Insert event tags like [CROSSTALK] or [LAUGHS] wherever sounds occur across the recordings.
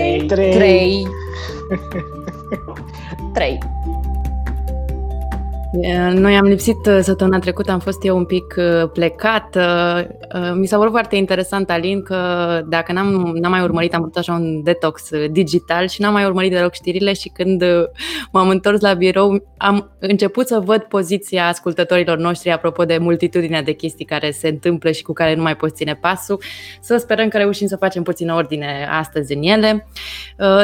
3. 3. 3. 3. Noi am lipsit uh, săptămâna trecută, am fost eu un pic uh, plecat. Uh, mi s-a părut foarte interesant, Alin, că dacă n-am, n-am mai urmărit, am făcut așa un detox digital și n-am mai urmărit deloc știrile și când m-am întors la birou, am început să văd poziția ascultătorilor noștri apropo de multitudinea de chestii care se întâmplă și cu care nu mai poți ține pasul. Să sperăm că reușim să facem puțină ordine astăzi în ele.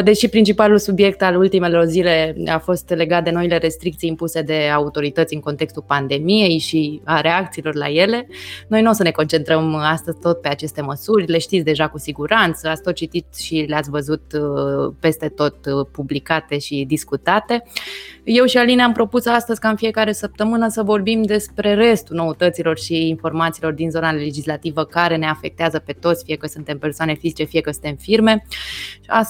Deși principalul subiect al ultimelor zile a fost legat de noile restricții impuse de autorități autorități în contextul pandemiei și a reacțiilor la ele. Noi nu o să ne concentrăm astăzi tot pe aceste măsuri, le știți deja cu siguranță, ați tot citit și le-ați văzut uh, peste tot uh, publicate și discutate. Eu și Aline am propus astăzi ca în fiecare săptămână să vorbim despre restul noutăților și informațiilor din zona legislativă care ne afectează pe toți, fie că suntem persoane fizice, fie că suntem firme.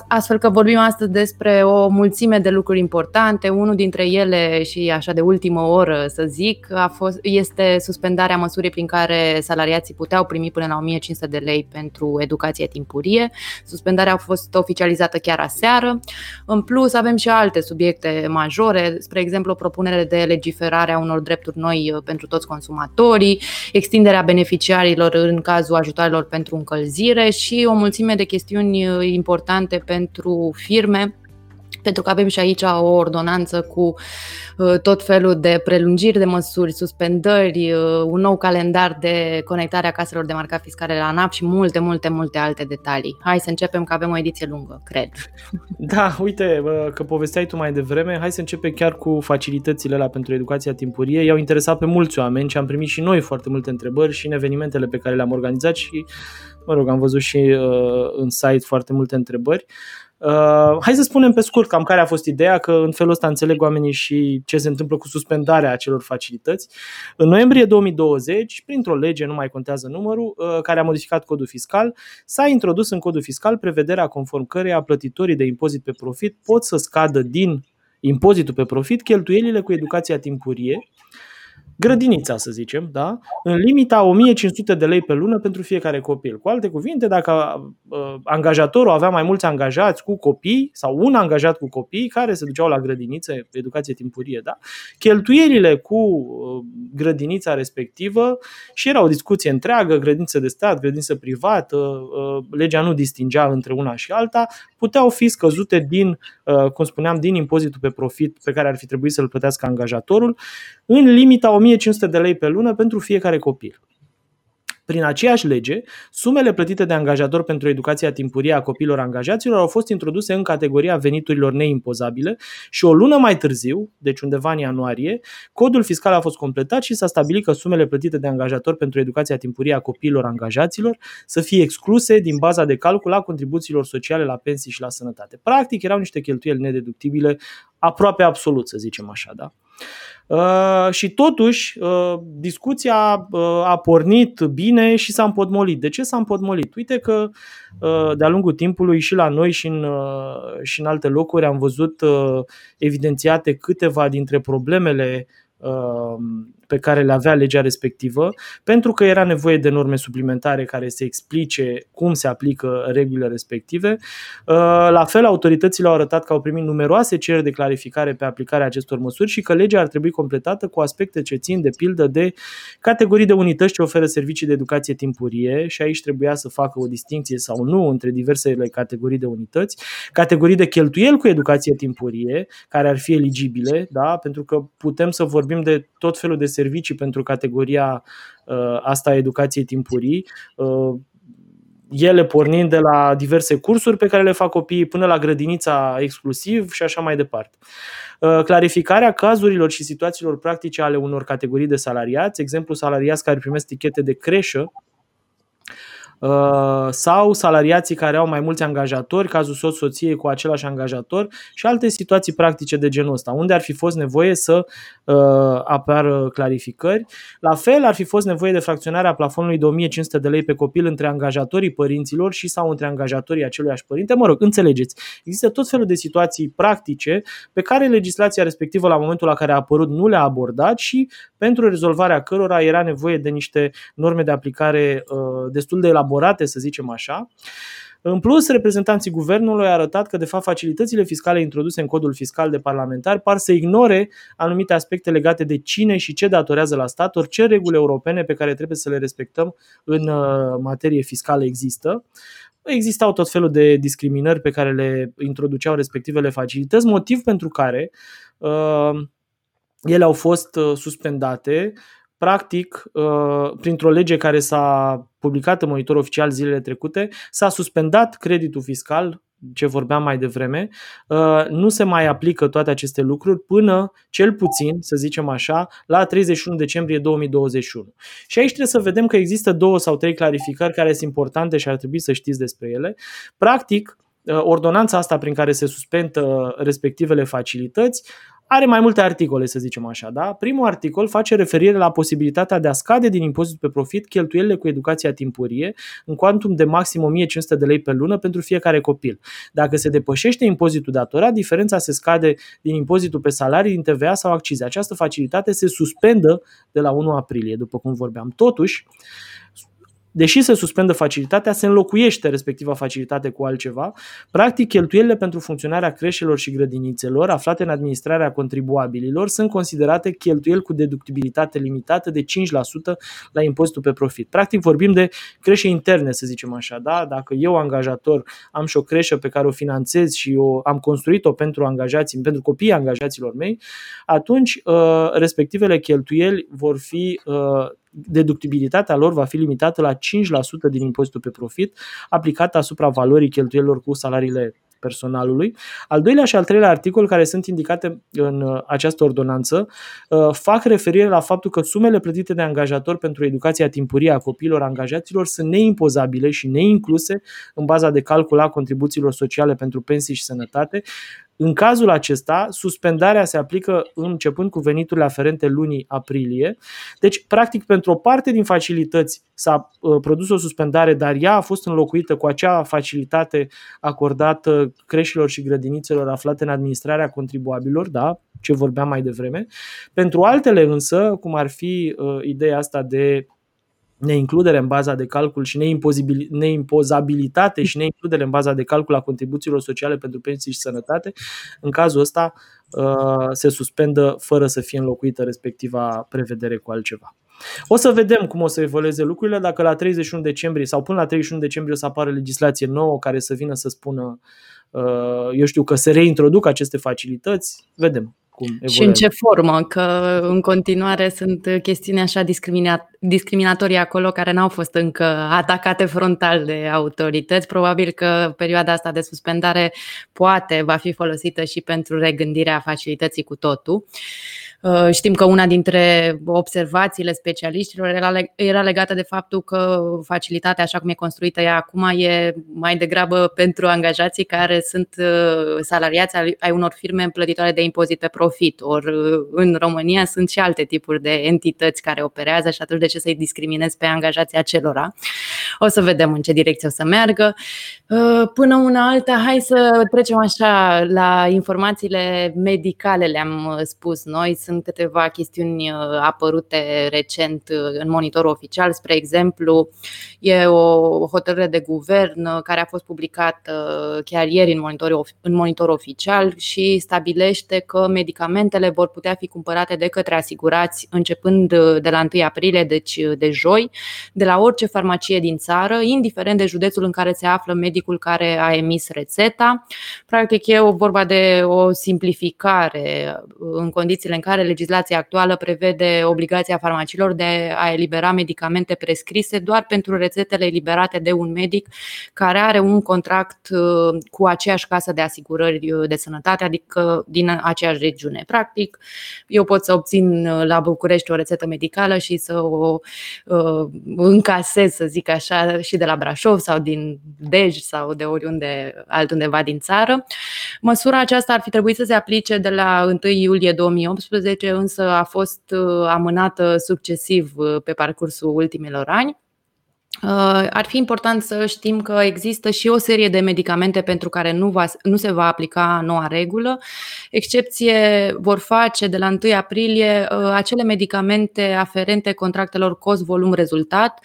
Astfel că vorbim astăzi despre o mulțime de lucruri importante. Unul dintre ele și așa de ultimă oră, să zic, a fost, este suspendarea măsurii prin care salariații puteau primi până la 1500 de lei pentru educație timpurie. Suspendarea a fost oficializată chiar aseară. În plus, avem și alte subiecte majore spre exemplu, o propunere de legiferare a unor drepturi noi uh, pentru toți consumatorii, extinderea beneficiarilor în cazul ajutoarelor pentru încălzire și o mulțime de chestiuni uh, importante pentru firme pentru că avem și aici o ordonanță cu uh, tot felul de prelungiri de măsuri, suspendări, uh, un nou calendar de conectare a caselor de marcat fiscale la ANAP și multe, multe, multe alte detalii. Hai să începem că avem o ediție lungă, cred. [LAUGHS] Da, uite că povesteai tu mai devreme, hai să începem chiar cu facilitățile la pentru educația timpurie. I-au interesat pe mulți oameni și am primit și noi foarte multe întrebări și în evenimentele pe care le-am organizat și, mă rog, am văzut și uh, în site foarte multe întrebări. Uh, hai să spunem pe scurt cam care a fost ideea, că în felul ăsta înțeleg oamenii și ce se întâmplă cu suspendarea acelor facilități. În noiembrie 2020, printr-o lege, nu mai contează numărul, uh, care a modificat codul fiscal, s-a introdus în codul fiscal prevederea conform căreia plătitorii de impozit pe profit pot să scadă din impozitul pe profit cheltuielile cu educația timpurie, grădinița, să zicem, da? în limita 1500 de lei pe lună pentru fiecare copil. Cu alte cuvinte, dacă uh, angajatorul avea mai mulți angajați cu copii sau un angajat cu copii care se duceau la grădiniță, educație timpurie, da? cheltuielile cu uh, grădinița respectivă și era o discuție întreagă, grădiniță de stat, grădiniță privată, uh, legea nu distingea între una și alta, puteau fi scăzute din, cum spuneam, din impozitul pe profit pe care ar fi trebuit să-l plătească angajatorul, în limita 1500 de lei pe lună pentru fiecare copil. Prin aceeași lege, sumele plătite de angajator pentru educația timpurie a copiilor angajaților au fost introduse în categoria veniturilor neimpozabile și o lună mai târziu, deci undeva în ianuarie, codul fiscal a fost completat și s-a stabilit că sumele plătite de angajator pentru educația timpurie a copiilor angajaților să fie excluse din baza de calcul a contribuțiilor sociale la pensii și la sănătate. Practic erau niște cheltuieli nedeductibile aproape absolut, să zicem așa, da? Uh, și totuși, uh, discuția uh, a pornit bine și s-a împotmolit. De ce s-a împotmolit? Uite că de-a lungul timpului și la noi și în, și în alte locuri am văzut evidențiate câteva dintre problemele pe care le avea legea respectivă, pentru că era nevoie de norme suplimentare care să explice cum se aplică regulile respective. Uh, la fel, autoritățile au arătat că au primit numeroase cereri de clarificare pe aplicarea acestor măsuri și că legea ar trebui completată cu aspecte ce țin de pildă de categorii de unități ce oferă servicii de educație timpurie și aici trebuia să facă o distinție sau nu între diversele categorii de unități, categorii de cheltuieli cu educație timpurie care ar fi eligibile, da? pentru că putem să vorbim de tot felul de servicii pentru categoria uh, asta a educației timpurii, uh, ele pornind de la diverse cursuri pe care le fac copiii până la grădinița exclusiv și așa mai departe. Uh, clarificarea cazurilor și situațiilor practice ale unor categorii de salariați, exemplu salariați care primesc tichete de creșă uh, sau salariații care au mai mulți angajatori, cazul soț-soției cu același angajator și alte situații practice de genul ăsta, unde ar fi fost nevoie să uh, apară clarificări. La fel, ar fi fost nevoie de fracționarea plafonului de 1500 de lei pe copil între angajatorii părinților și sau între angajatorii aceluiași părinte. Mă rog, înțelegeți. Există tot felul de situații practice pe care legislația respectivă la momentul la care a apărut nu le-a abordat și pentru rezolvarea cărora era nevoie de niște norme de aplicare uh, destul de elaborate, să zicem așa. În plus, reprezentanții guvernului au arătat că, de fapt, facilitățile fiscale introduse în codul fiscal de parlamentari par să ignore anumite aspecte legate de cine și ce datorează la stat, orice reguli europene pe care trebuie să le respectăm în uh, materie fiscală există. Existau tot felul de discriminări pe care le introduceau respectivele facilități, motiv pentru care uh, ele au fost uh, suspendate practic, uh, printr-o lege care s-a publicat în monitor oficial zilele trecute, s-a suspendat creditul fiscal ce vorbeam mai devreme, uh, nu se mai aplică toate aceste lucruri până, cel puțin, să zicem așa, la 31 decembrie 2021. Și aici trebuie să vedem că există două sau trei clarificări care sunt importante și ar trebui să știți despre ele. Practic, ordonanța asta prin care se suspendă respectivele facilități are mai multe articole, să zicem așa. Da? Primul articol face referire la posibilitatea de a scade din impozit pe profit cheltuielile cu educația timpurie în cuantum de maxim 1500 de lei pe lună pentru fiecare copil. Dacă se depășește impozitul datorat, diferența se scade din impozitul pe salarii, din TVA sau accize. Această facilitate se suspendă de la 1 aprilie, după cum vorbeam. Totuși, deși se suspendă facilitatea, se înlocuiește respectiva facilitate cu altceva. Practic, cheltuielile pentru funcționarea creșelor și grădinițelor aflate în administrarea contribuabililor sunt considerate cheltuieli cu deductibilitate limitată de 5% la impozitul pe profit. Practic, vorbim de creșe interne, să zicem așa. Da? Dacă eu, angajator, am și o creșă pe care o finanțez și o, am construit-o pentru angajații, pentru copiii angajaților mei, atunci uh, respectivele cheltuieli vor fi uh, deductibilitatea lor va fi limitată la 5% din impozitul pe profit aplicat asupra valorii cheltuielor cu salariile personalului. Al doilea și al treilea articol care sunt indicate în uh, această ordonanță uh, fac referire la faptul că sumele plătite de angajator pentru educația timpurie a copiilor angajaților sunt neimpozabile și neincluse în baza de calcul a contribuțiilor sociale pentru pensii și sănătate, în cazul acesta, suspendarea se aplică începând cu veniturile aferente lunii aprilie. Deci, practic, pentru o parte din facilități s-a uh, produs o suspendare, dar ea a fost înlocuită cu acea facilitate acordată creșilor și grădinițelor aflate în administrarea contribuabilor, da, ce vorbeam mai devreme. Pentru altele însă, cum ar fi uh, ideea asta de neincludere în baza de calcul și neimpozabilitate și neincludere în baza de calcul a contribuțiilor sociale pentru pensii și sănătate, în cazul ăsta uh, se suspendă fără să fie înlocuită respectiva prevedere cu altceva. O să vedem cum o să evolueze lucrurile, dacă la 31 decembrie sau până la 31 decembrie o să apară legislație nouă care să vină să spună, uh, eu știu, că se reintroduc aceste facilități, vedem cum evoluează. Și în ce formă? Că în continuare sunt chestiuni așa discriminatorii acolo care n-au fost încă atacate frontal de autorități. Probabil că perioada asta de suspendare poate va fi folosită și pentru regândirea facilității cu totul. Uh, știm că una dintre observațiile specialiștilor era, era legată de faptul că facilitatea, așa cum e construită ea acum, e mai degrabă pentru angajații care sunt uh, salariați ai unor firme plătitoare de impozit pe profit. Ori uh, în România sunt și alte tipuri de entități care operează și atunci de ce să-i discriminezi pe angajații acelora? O să vedem în ce direcție o să meargă. Până una alta, hai să trecem așa la informațiile medicale, le-am spus noi. Sunt sunt câteva chestiuni uh, apărute recent uh, în monitorul oficial. Spre exemplu, e o hotărâre de guvern uh, care a fost publicată chiar ieri în monitor, în monitor oficial și stabilește că medicamentele vor putea fi cumpărate de către asigurați începând de la 1 aprilie, deci de joi, de la orice farmacie din țară, indiferent de județul în care se află medicul care a emis rețeta. Practic e o vorba de o simplificare în condițiile în care legislația actuală prevede obligația farmacilor de a elibera medicamente prescrise doar pentru rețetele eliberate de un medic care are un contract uh, cu aceeași casă de asigurări uh, de sănătate, adică din aceeași regiune. Practic, eu pot să obțin uh, la București o rețetă medicală și să o încasez, să zic așa, așa și de la Brașov sau din Dej sau de oriunde altundeva din țară. Măsura aceasta ar fi trebuit să se aplice de la 1 iulie 2018, însă a fost amânată succesiv pe parcursul ultimilor ani. Uh, ar fi important să știm că există și o serie de medicamente pentru care nu, va, nu se va aplica noua regulă. Excepție vor face de la 1 aprilie uh, acele medicamente aferente contractelor cost-volum-rezultat,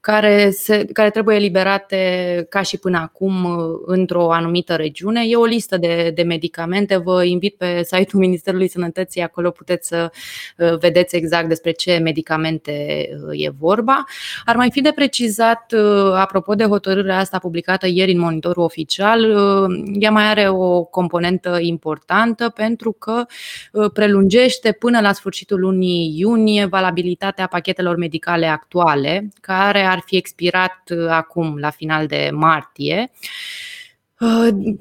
care, se, care trebuie eliberate ca și până acum uh, într-o anumită regiune. E o listă de, de medicamente, vă invit pe site-ul Ministerului Sănătății, acolo puteți să vedeți exact despre ce medicamente e vorba. Ar mai fi de precis precizat, uh, apropo de hotărârea asta publicată ieri în monitorul oficial, uh, ea mai are o componentă importantă pentru că uh, prelungește până la sfârșitul lunii iunie valabilitatea pachetelor medicale actuale, care ar fi expirat acum, la final de martie.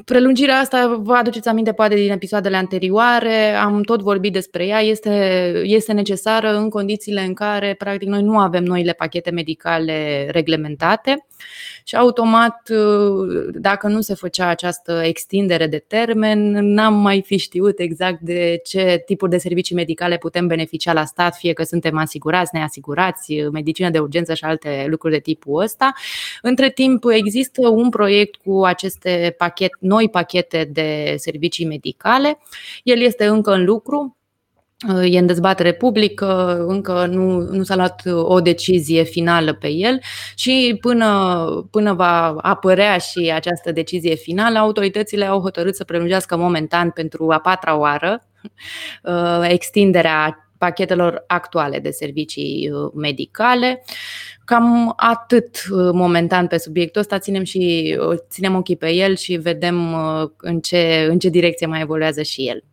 Prelungirea asta, vă aduceți aminte poate din episoadele anterioare, am tot vorbit despre ea, este, este necesară în condițiile în care practic noi nu avem noile pachete medicale reglementate și automat, uh, dacă nu se făcea această extindere de termen, n-am mai fi știut exact de ce tipuri de servicii medicale putem beneficia la stat, fie că suntem asigurați, neasigurați, medicină de urgență și alte lucruri de tipul ăsta. Între timp, există un proiect cu aceste pachet, noi pachete de servicii medicale. El este încă în lucru, e în dezbatere publică, încă nu, nu s-a luat o decizie finală pe el și până, până va apărea și această decizie finală, autoritățile au hotărât să prelungească momentan pentru a patra oară [LAUGHS] uh, extinderea pachetelor actuale de servicii uh, medicale. Cam atât uh, momentan pe subiectul ăsta, ținem și ținem ochii pe el și vedem în ce, în ce direcție mai evoluează și el.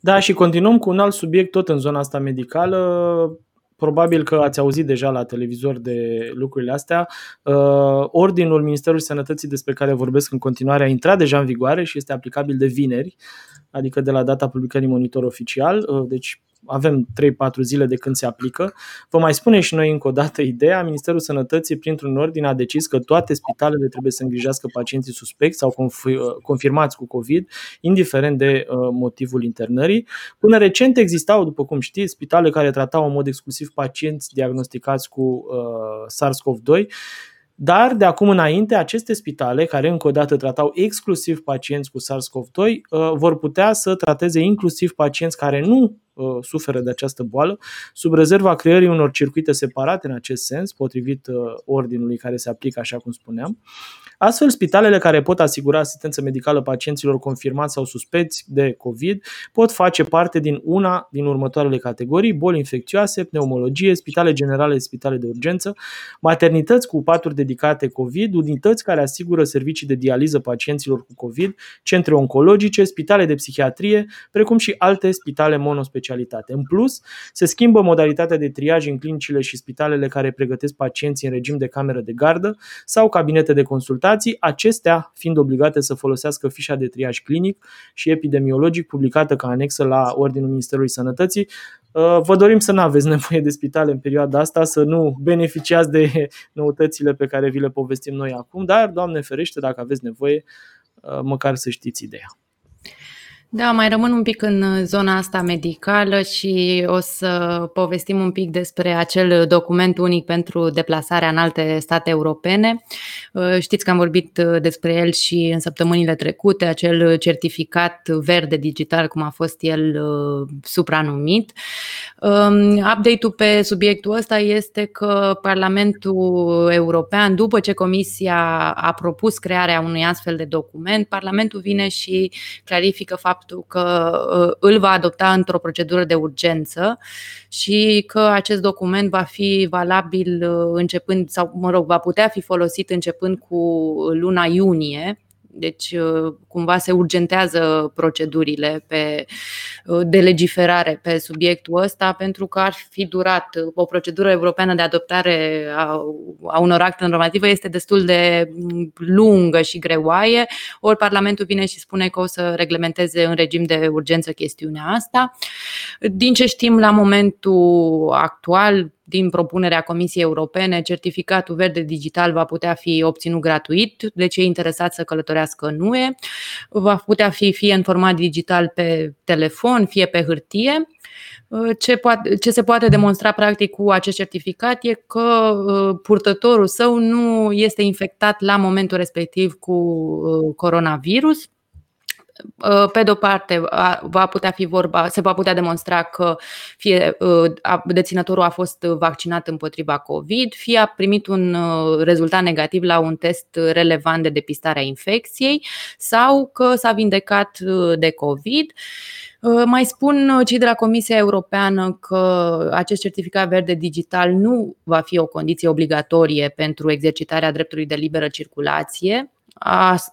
Da, și continuăm cu un alt subiect tot în zona asta medicală. Probabil că ați auzit deja la televizor de lucrurile astea. Uh, ordinul Ministerului Sănătății despre care vorbesc în continuare a intrat deja în vigoare și este aplicabil de vineri, adică de la data publicării monitor oficial. Uh, deci avem 3-4 zile de când se aplică. Vă mai spune și noi încă o dată ideea, Ministerul Sănătății printr-un ordin a decis că toate spitalele trebuie să îngrijească pacienții suspecți sau confirmați cu COVID, indiferent de uh, motivul internării. Până recent existau, după cum știți, spitale care tratau în mod exclusiv pacienți diagnosticați cu uh, SARS-CoV-2 dar de acum înainte, aceste spitale, care încă o dată tratau exclusiv pacienți cu SARS-CoV-2, uh, vor putea să trateze inclusiv pacienți care nu Uh, suferă de această boală, sub rezerva creării unor circuite separate în acest sens, potrivit uh, ordinului care se aplică, așa cum spuneam. Astfel, spitalele care pot asigura asistență medicală pacienților confirmați sau suspecți de COVID pot face parte din una din următoarele categorii, boli infecțioase, pneumologie, spitale generale, spitale de urgență, maternități cu paturi dedicate COVID, unități care asigură servicii de dializă pacienților cu COVID, centre oncologice, spitale de psihiatrie, precum și alte spitale monospeciale specialitate. În plus, se schimbă modalitatea de triaj în clinicile și spitalele care pregătesc pacienții în regim de cameră de gardă sau cabinete de consultații, acestea fiind obligate să folosească fișa de triaj clinic și epidemiologic publicată ca anexă la Ordinul Ministerului Sănătății. Uh, vă dorim să nu aveți [LAUGHS] nevoie de spitale în perioada asta, să nu beneficiați de [LAUGHS] noutățile pe care vi le povestim noi acum, dar, Doamne ferește, dacă aveți nevoie, uh, măcar să știți ideea. Da, mai rămân un pic în zona asta medicală și o să povestim un pic despre acel document unic pentru deplasarea în alte state europene. Uh, știți că am vorbit uh, despre el și în săptămânile trecute, acel certificat verde digital, cum a fost el uh, supranumit. Um, update-ul pe subiectul ăsta este că Parlamentul European, după ce Comisia a propus crearea unui astfel de document, Parlamentul vine și clarifică faptul faptul că uh, îl va adopta într-o procedură de urgență și că acest document va fi valabil uh, începând, sau mă rog, va putea fi folosit începând cu luna iunie deci, uh, cumva se urgentează procedurile pe, uh, de legiferare pe subiectul ăsta, pentru că ar fi durat. O procedură europeană de adoptare a, a unor acte normative este destul de lungă și greoaie, ori Parlamentul vine și spune că o să reglementeze în regim de urgență chestiunea asta. Din ce știm la momentul actual, din propunerea Comisiei Europene, certificatul verde digital va putea fi obținut gratuit. De cei interesați să călătorească în UE, va putea fi fie în format digital pe telefon, fie pe hârtie. Ce, poate, ce se poate demonstra practic cu acest certificat e că purtătorul său nu este infectat la momentul respectiv cu coronavirus, Uh, pe de o parte, va putea fi vorba, se va putea demonstra că fie uh, deținătorul a fost vaccinat împotriva COVID, fie a primit un uh, rezultat negativ la un test relevant de depistare a infecției sau că s-a vindecat de COVID. Mai spun cei de la Comisia Europeană că acest certificat verde digital nu va fi o condiție obligatorie pentru exercitarea dreptului de liberă circulație,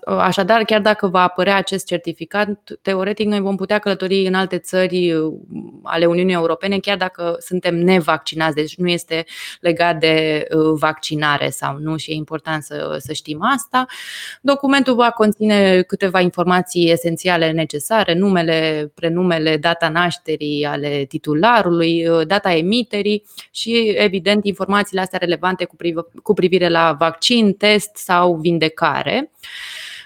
Așadar, chiar dacă va apărea acest certificat, teoretic noi vom putea călători în alte țări uh, ale Uniunii Europene, chiar dacă suntem nevaccinați, deci nu este legat de uh, vaccinare sau nu și e important să, să știm asta. Documentul va conține câteva informații esențiale necesare, numele, prenumele, data nașterii ale titularului, uh, data emiterii și, evident, informațiile astea relevante cu privire la vaccin, test sau vindecare.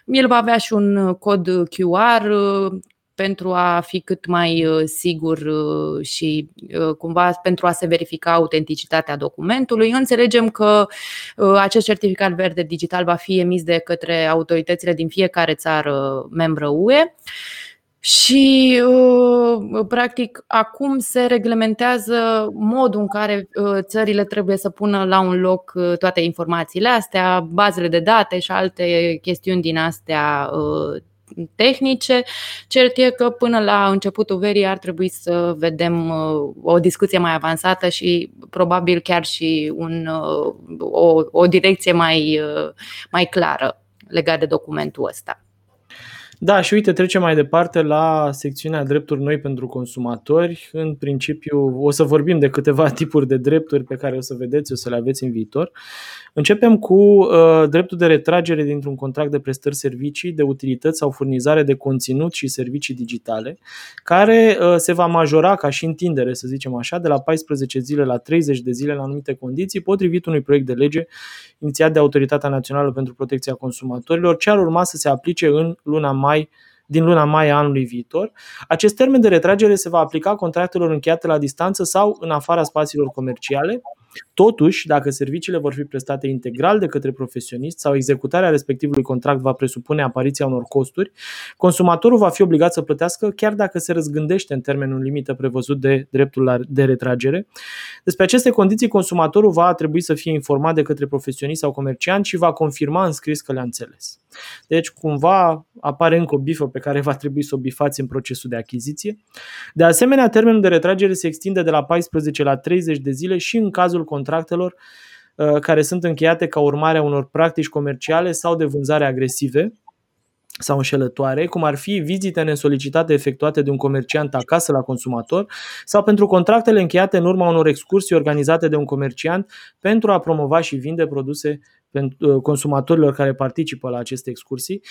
El va avea și un cod QR uh, pentru a fi cât mai uh, sigur uh, și cumva pentru a se verifica autenticitatea documentului. Înțelegem că acest certificat verde digital va fi emis de către autoritățile din fiecare țară membră UE și, uh, practic, acum se reglementează modul în care uh, țările trebuie să pună la un loc uh, toate informațiile astea, bazele de date și alte chestiuni din astea tehnice. Cert e că până la începutul verii ar trebui să vedem o discuție mai avansată și probabil chiar și un, o, o direcție mai, mai clară legat de documentul ăsta. Da, și uite, trecem mai departe la secțiunea drepturi noi pentru consumatori. În principiu, o să vorbim de câteva [LAUGHS] tipuri de drepturi pe care o să vedeți, o să le aveți în viitor. Începem cu uh, dreptul de retragere dintr-un contract de prestări servicii, de utilități sau furnizare de conținut și servicii digitale, care uh, se va majora ca și întindere, să zicem așa, de la 14 zile la 30 de zile în anumite condiții, potrivit unui proiect de lege inițiat de Autoritatea Națională pentru Protecția Consumatorilor, ce ar urma să se aplice în luna mai din luna mai a anului viitor. Acest termen de retragere se va aplica contractelor încheiate la distanță sau în afara spațiilor comerciale, Totuși, dacă serviciile vor fi prestate integral de către profesionist sau executarea respectivului contract va presupune apariția unor costuri, consumatorul va fi obligat să plătească chiar dacă se răzgândește în termenul limită prevăzut de dreptul de retragere. Despre aceste condiții, consumatorul va trebui să fie informat de către profesionist sau comerciant și va confirma în scris că le-a înțeles. Deci, cumva, apare încă o bifă pe care va trebui să o bifați în procesul de achiziție. De asemenea, termenul de retragere se extinde de la 14 la 30 de zile și în cazul contractelor uh, care sunt încheiate ca urmare a unor practici comerciale sau de vânzare agresive sau înșelătoare, cum ar fi vizite nesolicitate efectuate de un comerciant acasă la consumator sau pentru contractele încheiate în urma unor excursii organizate de un comerciant pentru a promova și vinde produse pentru uh, consumatorilor care participă la aceste excursii.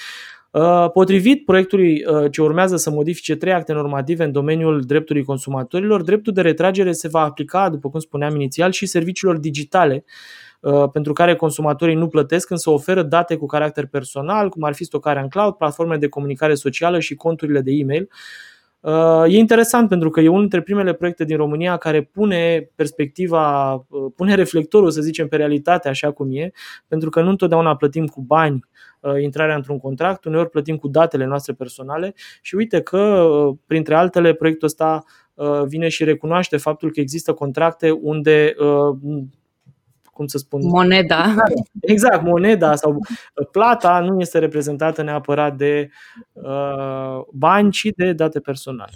Uh, potrivit proiectului uh, ce urmează să modifice trei acte normative în domeniul dreptului consumatorilor, dreptul de retragere se va aplica, după cum spuneam inițial, și serviciilor digitale pentru care consumatorii nu plătesc, însă oferă date cu caracter personal, cum ar fi stocarea în cloud, platforme de comunicare socială și conturile de e-mail, Uh, e interesant pentru că e unul dintre primele proiecte din România care pune perspectiva, uh, pune reflectorul, să zicem, pe realitate așa cum e, pentru că nu întotdeauna plătim cu bani uh, intrarea într-un contract, uneori plătim cu datele noastre personale și uite că, printre altele, proiectul ăsta vine și recunoaște faptul că există contracte unde cum să spun... Moneda. [LAUGHS] Exact, moneda sau uh, plata nu este reprezentată neapărat de uh, bani, ci de date personale.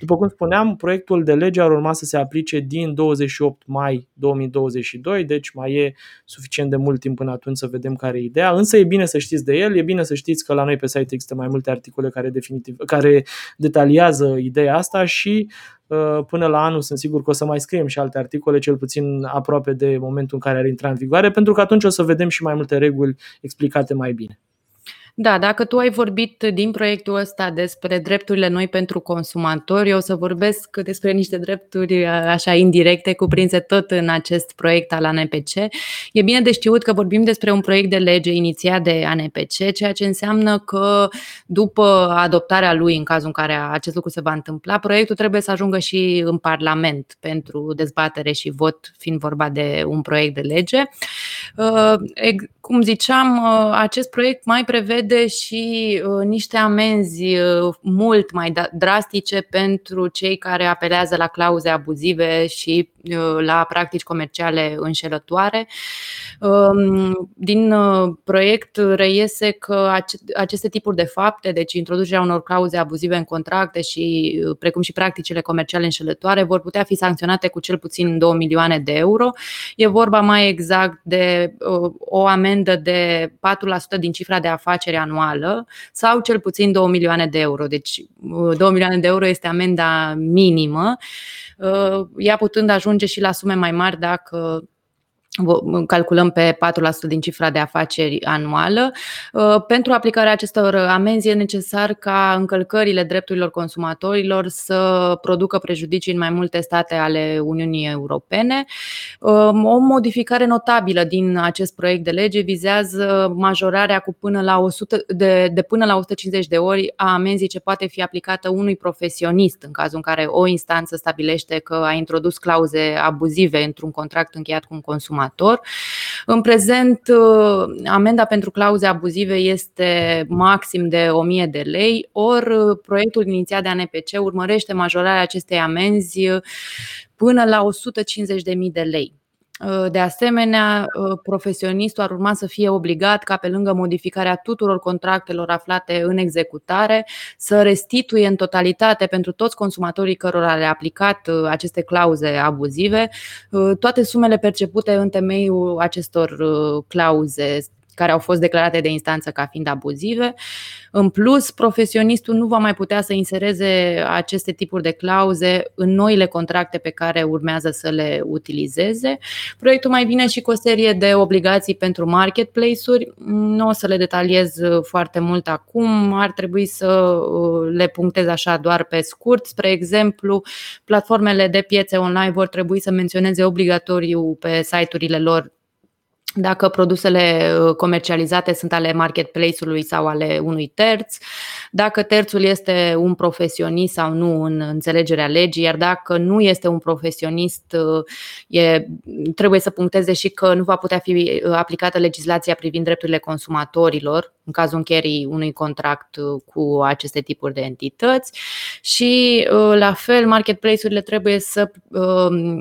După cum spuneam, proiectul de lege ar urma să se aplice din 28 mai 2022, deci mai e suficient de mult timp până atunci să vedem care e ideea, însă e bine să știți de el, e bine să știți că la noi pe site există mai multe articole care, definitiv, care detaliază ideea asta și Uh, până la anul sunt sigur că o să mai scriem și alte articole, cel puțin aproape de momentul în care ar intra în vigoare, pentru că atunci o să vedem și mai multe reguli explicate mai bine. Da, dacă tu ai vorbit din proiectul ăsta despre drepturile noi pentru consumatori, eu o să vorbesc despre niște drepturi așa indirecte cuprinse tot în acest proiect al ANPC. E bine de știut că vorbim despre un proiect de lege inițiat de ANPC, ceea ce înseamnă că după adoptarea lui, în cazul în care acest lucru se va întâmpla, proiectul trebuie să ajungă și în Parlament pentru dezbatere și vot, fiind vorba de un proiect de lege. Cum ziceam, acest proiect mai prevede prevede și uh, niște amenzi uh, mult mai da, drastice pentru cei care apelează la clauze abuzive și uh, la practici comerciale înșelătoare. Um, din proiect reiese că aceste tipuri de fapte, deci introducerea unor clauze abuzive în contracte și precum și practicile comerciale înșelătoare, vor putea fi sancționate cu cel puțin 2 milioane de euro. E vorba mai exact de o amendă de 4% din cifra de afaceri anuală sau cel puțin 2 milioane de euro. Deci 2 milioane de euro este amenda minimă, uh, ea putând ajunge și la sume mai mari dacă calculăm pe 4% din cifra de afaceri anuală. Uh, pentru aplicarea acestor amenzi e necesar ca încălcările drepturilor consumatorilor să producă prejudicii în mai multe state ale Uniunii Europene. Um, o modificare notabilă din acest proiect de lege vizează majorarea cu până la 100, de, de până la 150 de ori a amenzii ce poate fi aplicată unui profesionist în cazul în care o instanță stabilește că a introdus clauze abuzive într-un contract încheiat cu un consumator consumator. În prezent, uh, amenda pentru clauze abuzive este maxim de 1000 de lei, ori uh, proiectul inițiat de ANPC urmărește majorarea acestei amenzi uh, până la 150.000 de lei. De asemenea, profesionistul ar urma să fie obligat ca pe lângă modificarea tuturor contractelor aflate în executare să restituie în totalitate pentru toți consumatorii cărora le-a aplicat aceste clauze abuzive toate sumele percepute în temeiul acestor clauze care au fost declarate de instanță ca fiind abuzive. În plus, profesionistul nu va mai putea să insereze aceste tipuri de clauze în noile contracte pe care urmează să le utilizeze. Proiectul mai vine și cu o serie de obligații pentru marketplace-uri. Nu o să le detaliez foarte mult acum, ar trebui să uh, le punctez așa doar pe scurt. Spre exemplu, platformele de piețe online vor trebui să menționeze obligatoriu pe site-urile lor dacă produsele uh, comercializate sunt ale marketplace-ului sau ale unui terț, dacă terțul este un profesionist sau nu în înțelegerea legii, iar dacă nu este un profesionist, uh, e, trebuie să puncteze și că nu va putea fi uh, aplicată legislația privind drepturile consumatorilor în cazul încherii unui contract cu aceste tipuri de entități și la fel marketplace-urile trebuie să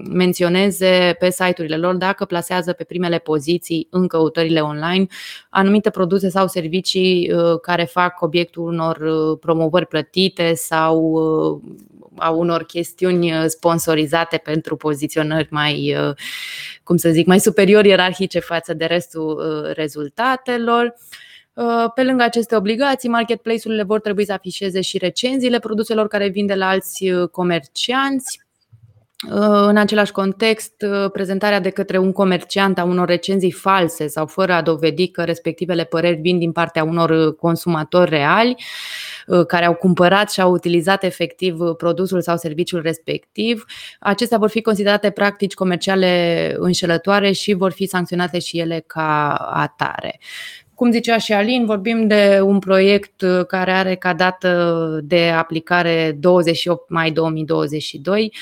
menționeze pe site-urile lor dacă plasează pe primele poziții poziții în căutările online anumite produse sau servicii uh, care fac obiectul unor uh, promovări plătite sau uh, a unor chestiuni sponsorizate pentru poziționări mai, cum să zic, mai superior ierarhice față de restul rezultatelor. Pe lângă aceste obligații, marketplace-urile vor trebui să afișeze și recenziile produselor care vin de la alți comercianți în același context, prezentarea de către un comerciant a unor recenzii false sau fără a dovedi că respectivele păreri vin din partea unor consumatori reali care au cumpărat și au utilizat efectiv produsul sau serviciul respectiv, acestea vor fi considerate practici comerciale înșelătoare și vor fi sancționate și ele ca atare. Cum zicea și Alin, vorbim de un proiect care are ca dată de aplicare 28 mai 2022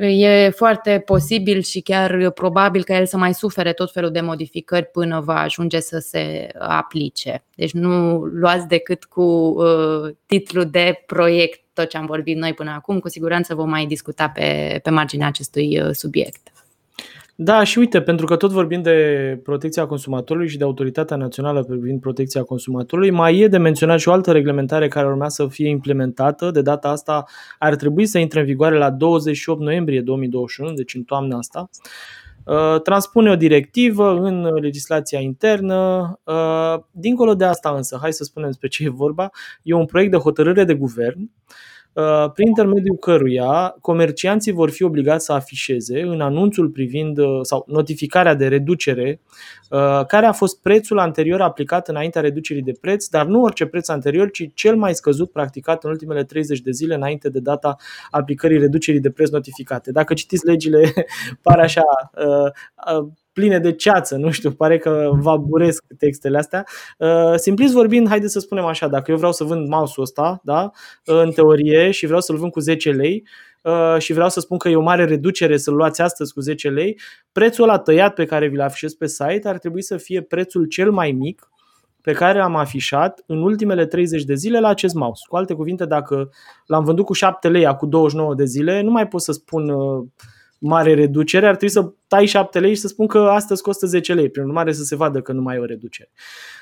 e foarte posibil și chiar probabil că el să mai sufere tot felul de modificări până va ajunge să se aplice. Deci nu luați decât cu uh, titlul de proiect tot ce am vorbit noi până acum, cu siguranță vom mai discuta pe, pe marginea acestui uh, subiect. Da, și uite, pentru că tot vorbim de protecția consumatorului și de Autoritatea Națională privind protecția consumatorului, mai e de menționat și o altă reglementare care urmează să fie implementată. De data asta ar trebui să intre în vigoare la 28 noiembrie 2021, deci în toamna asta. Uh, transpune o directivă în legislația internă. Uh, dincolo de asta însă, hai să spunem despre ce e vorba, e un proiect de hotărâre de guvern uh, prin intermediul căruia comercianții vor fi obligați să afișeze în anunțul privind uh, sau notificarea de reducere care a fost prețul anterior aplicat înaintea reducerii de preț, dar nu orice preț anterior, ci cel mai scăzut practicat în ultimele 30 de zile înainte de data aplicării reducerii de preț notificate. Dacă citiți legile, [LAUGHS] pare așa pline de ceață, nu știu, pare că vă buresc textele astea. Uh, simplist vorbind, haideți să spunem așa, dacă eu vreau să vând mouse-ul ăsta, da, în teorie, și vreau să-l vând cu 10 lei, uh, și vreau să spun că e o mare reducere să-l luați astăzi cu 10 lei, prețul ăla tăiat pe care vi-l afișez pe site ar trebui să fie prețul cel mai mic pe care l-am afișat în ultimele 30 de zile la acest mouse. Cu alte cuvinte, dacă l-am vândut cu 7 lei acum 29 de zile, nu mai pot să spun uh, mare reducere, ar trebui să tai 7 lei și să spun că astăzi costă 10 lei, prin urmare să se vadă că nu mai e o reducere.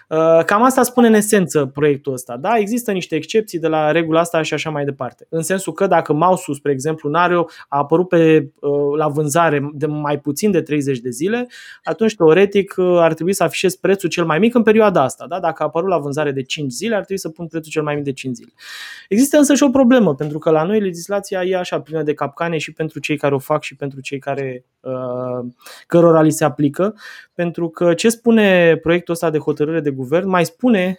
Uh, cam asta spune în esență proiectul ăsta. Da, există niște excepții de la regula asta și așa mai departe. În sensul că dacă mouse-ul, spre exemplu, n-are a apărut pe, uh, la vânzare de mai puțin de 30 de zile, atunci teoretic uh, ar trebui să afișez prețul cel mai mic în perioada asta. Da? Dacă a apărut la vânzare de 5 zile, ar trebui să pun prețul cel mai mic de 5 zile. Există însă și o problemă, pentru că la noi legislația e așa plină de capcane și pentru cei care o fac și pentru cei care cărora li se aplică, pentru că ce spune proiectul ăsta de hotărâre de guvern mai spune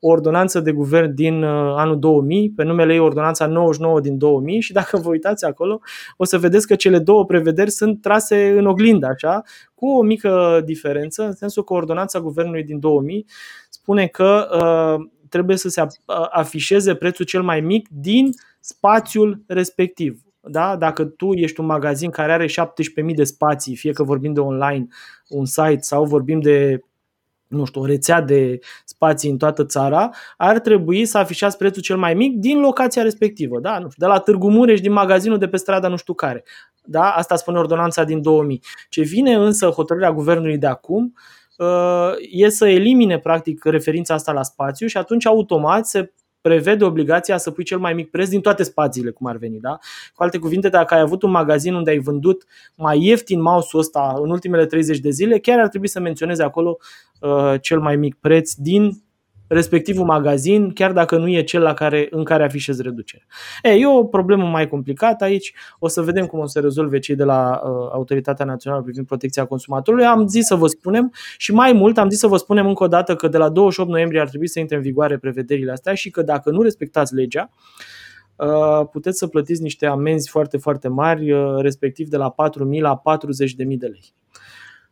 o ordonanță de guvern din uh, anul 2000, pe numele ei ordonanța 99 din 2000 și dacă vă uitați acolo o să vedeți că cele două prevederi sunt trase în oglindă, așa, cu o mică diferență, în sensul că ordonanța guvernului din 2000 spune că uh, trebuie să se afișeze prețul cel mai mic din spațiul respectiv. Da? Dacă tu ești un magazin care are 17.000 de spații, fie că vorbim de online, un site sau vorbim de nu știu, o rețea de spații în toată țara, ar trebui să afișați prețul cel mai mic din locația respectivă, da? nu știu, de la Târgu Mureș, din magazinul de pe strada nu știu care. Da? Asta spune ordonanța din 2000. Ce vine însă hotărârea guvernului de acum uh, e să elimine practic referința asta la spațiu și atunci automat se prevede obligația să pui cel mai mic preț din toate spațiile, cum ar veni. Da? Cu alte cuvinte, dacă ai avut un magazin unde ai vândut mai ieftin mouse-ul ăsta în ultimele 30 de zile, chiar ar trebui să menționezi acolo uh, cel mai mic preț din respectivul magazin, chiar dacă nu e cel la care, în care afișez reducere. E, e o problemă mai complicată aici, o să vedem cum o să rezolve cei de la uh, Autoritatea Națională privind protecția consumatorului. Am zis să vă spunem și mai mult am zis să vă spunem încă o dată că de la 28 noiembrie ar trebui să intre în vigoare prevederile astea și că dacă nu respectați legea, uh, puteți să plătiți niște amenzi foarte, foarte mari, uh, respectiv de la 4.000 la 40.000 de lei.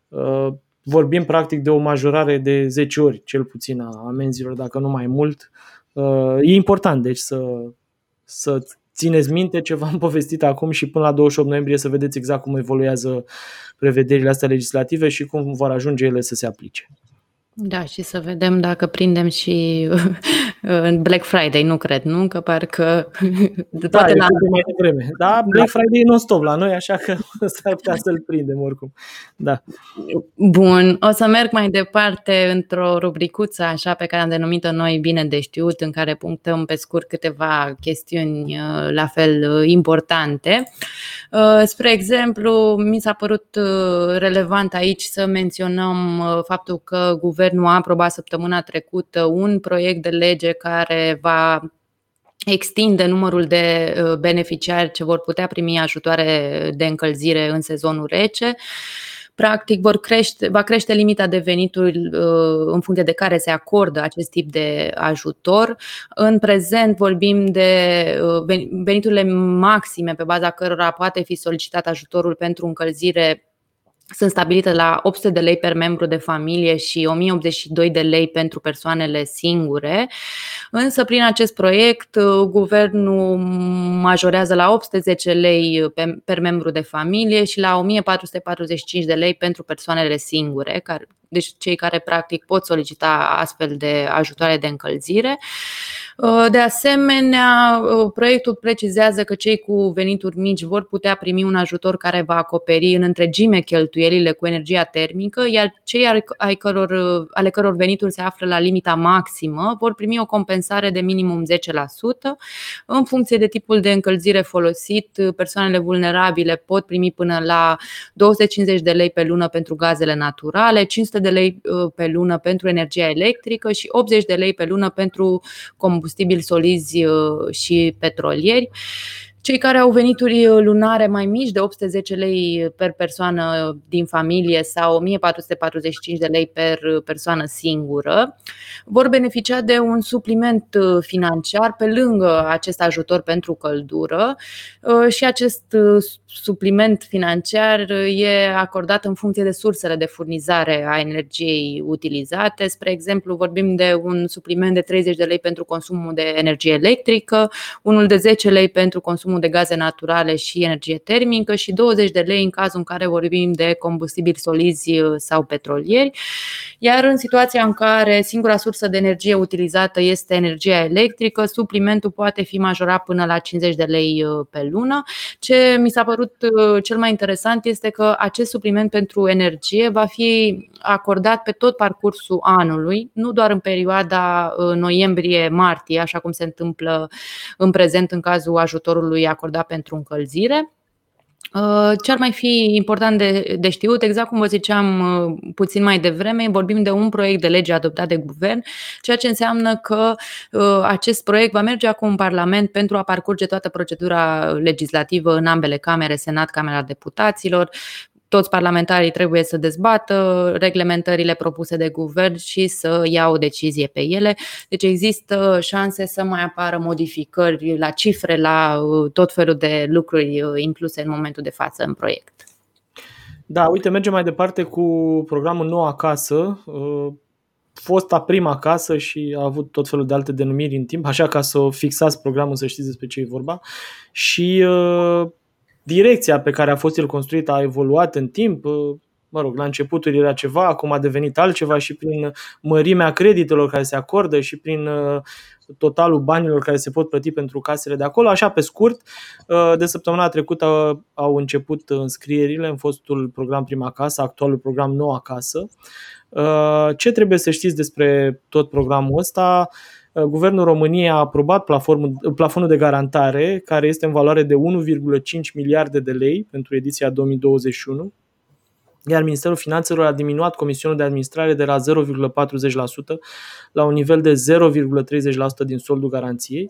Uh, vorbim practic de o majorare de 10 ori, cel puțin, a amenzilor, dacă nu mai mult. Uh, e important, deci, să, să țineți minte ce v-am [LAUGHS] povestit acum și până la 28 noiembrie să vedeți exact cum evoluează prevederile astea legislative și cum vor ajunge ele să se aplice. Da, și să vedem dacă prindem și în Black Friday, nu cred, nu? Că parcă [LAUGHS] da, toate la... mai devreme. Da, Black Friday e non-stop la noi, așa că [LAUGHS] s-ar putea să-l prindem oricum. Da. Bun, o să merg mai departe într-o rubricuță așa pe care am denumit-o noi bine de știut, în care punctăm pe scurt câteva chestiuni uh, la fel uh, importante. Uh, spre exemplu, mi s-a părut relevant aici să menționăm faptul că guvernul Guvernul a aprobat săptămâna trecută un proiect de lege care va extinde numărul de uh, beneficiari ce vor putea primi ajutoare de încălzire în sezonul rece. Practic, vor crește, va crește limita de venituri uh, în funcție de care se acordă acest tip de ajutor. În prezent vorbim de uh, veniturile maxime pe baza cărora poate fi solicitat ajutorul pentru încălzire sunt stabilite la 800 de lei per membru de familie și 1082 de lei pentru persoanele singure. Însă, prin acest proiect, uh, guvernul majorează la 810 lei per membru de familie și la 1445 de lei pentru persoanele singure, care, deci cei care practic pot solicita astfel de ajutoare de încălzire. Uh, de asemenea, uh, proiectul precizează că cei cu venituri mici vor putea primi un ajutor care va acoperi în întregime cheltuielile cu energia termică, iar cei ai căror, uh, ale căror venituri se află la limita maximă vor primi o compensare de minimum 10%. În funcție de tipul de încălzire folosit, persoanele vulnerabile pot primi până la 250 de lei pe lună pentru gazele naturale, 500 de lei pe lună pentru energia electrică și 80 de lei pe lună pentru combustibili solizi și petrolieri. Cei care au venituri lunare mai mici de 810 lei per persoană din familie sau 1445 de lei per persoană singură vor beneficia de un supliment financiar pe lângă acest ajutor pentru căldură și acest supliment financiar e acordat în funcție de sursele de furnizare a energiei utilizate. Spre exemplu, vorbim de un supliment de 30 de lei pentru consumul de energie electrică, unul de 10 lei pentru consumul consumul de gaze naturale și energie termică și 20 de lei în cazul în care vorbim de combustibili solizi uh, sau petrolieri. Iar în situația în care singura sursă de energie utilizată este energia electrică, suplimentul poate fi majorat până la 50 de lei uh, pe lună. Ce mi s-a părut uh, cel mai interesant este că acest supliment pentru energie va fi acordat pe tot parcursul anului, nu doar în perioada noiembrie-martie, așa cum se întâmplă în prezent în cazul ajutorului bugetului acordat pentru încălzire. Uh, ce ar mai fi important de, de știut, exact cum vă ziceam uh, puțin mai devreme, vorbim de un proiect de lege adoptat de guvern, ceea ce înseamnă că uh, acest proiect va merge acum în Parlament pentru a parcurge toată procedura legislativă în ambele camere, Senat, Camera Deputaților, toți parlamentarii trebuie să dezbată reglementările propuse de guvern și să ia o decizie pe ele. Deci există șanse să mai apară modificări la cifre, la uh, tot felul de lucruri uh, incluse în momentul de față în proiect. Da, uite, mergem mai departe cu programul Nou Acasă, uh, fosta prima casă și a avut tot felul de alte denumiri în timp, așa ca să fixați programul să știți despre ce e vorba. Și direcția pe care a fost el construit a evoluat în timp. Mă rog, la începuturi era ceva, acum a devenit altceva și prin mărimea creditelor care se acordă și prin uh, totalul banilor care se pot plăti pentru casele de acolo. Așa, pe scurt, uh, de săptămâna trecută au început înscrierile în fostul program Prima Casă, actualul program Noua Casă. Uh, ce trebuie să știți despre tot programul ăsta? Uh, Guvernul României a aprobat plafonul de garantare, care este în valoare de 1,5 miliarde de lei pentru ediția 2021, iar Ministerul Finanțelor a diminuat comisionul de administrare de la 0,40% la un nivel de 0,30% din soldul garanției.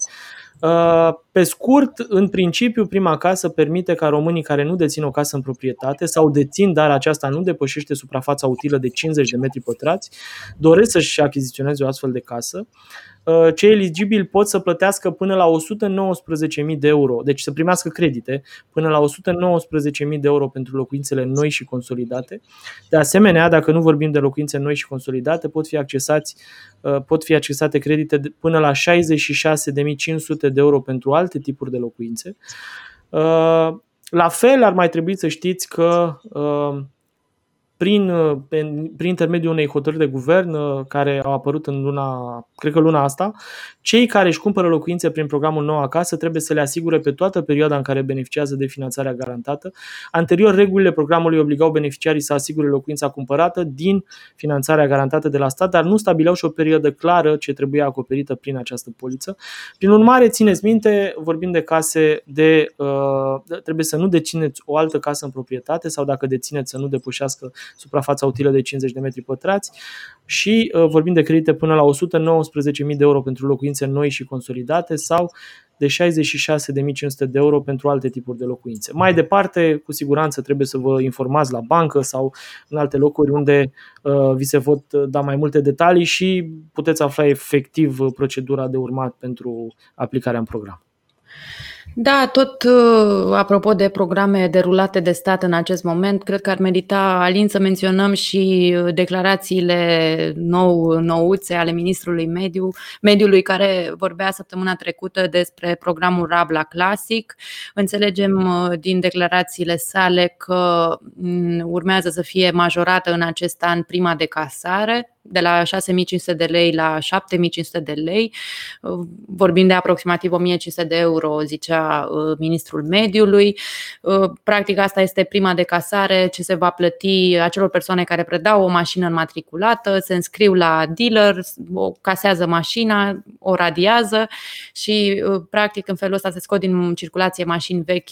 Uh, pe scurt, în principiu, prima casă permite ca românii care nu dețin o casă în proprietate sau dețin, dar aceasta nu depășește suprafața utilă de 50 de metri pătrați, doresc să-și achiziționeze o astfel de casă, Uh, cei eligibili pot să plătească până la 119.000 de euro, deci să primească credite până la 119.000 de euro pentru locuințele noi și consolidate. De asemenea, dacă nu vorbim de locuințe noi și consolidate, pot fi, accesați, uh, pot fi accesate credite până la 66.500 de euro pentru alte tipuri de locuințe. Uh, la fel, ar mai trebui să știți că prin, uh, prin intermediul unei hotărâri de guvern uh, care au apărut în luna, cred că luna asta, cei care își cumpără locuințe prin programul Nou Acasă trebuie să le asigure pe toată perioada în care beneficiază de finanțarea garantată. Anterior, regulile programului obligau beneficiarii să asigure locuința cumpărată din finanțarea garantată de la stat, dar nu stabileau și o perioadă clară ce trebuia acoperită prin această poliță. Prin urmare, țineți minte, vorbim de case de. Uh, trebuie să nu dețineți o altă casă în proprietate sau dacă dețineți să nu depășească suprafața utilă de 50 de metri pătrați și uh, vorbim de credite până la 119.000 de euro pentru locuințe noi și consolidate sau de 66.500 de euro pentru alte tipuri de locuințe. Mai departe, cu siguranță trebuie să vă informați la bancă sau în alte locuri unde uh, vi se pot da mai multe detalii și puteți afla efectiv procedura de urmat pentru aplicarea în program. Da, tot uh, apropo de programe derulate de stat în acest moment, cred că ar merita, Alin, să menționăm și uh, declarațiile nou, nouțe ale Ministrului Mediu, Mediului care vorbea săptămâna trecută despre programul Rabla Classic. Înțelegem uh, din declarațiile sale că mm, urmează să fie majorată în acest an prima de casare de la 6500 de lei la 7500 de lei. Vorbim de aproximativ 1500 de euro, zicea ministrul mediului. Practic asta este prima decasare ce se va plăti acelor persoane care predau o mașină înmatriculată, se înscriu la dealer, o casează mașina, o radiază și practic în felul ăsta se scot din circulație mașini vechi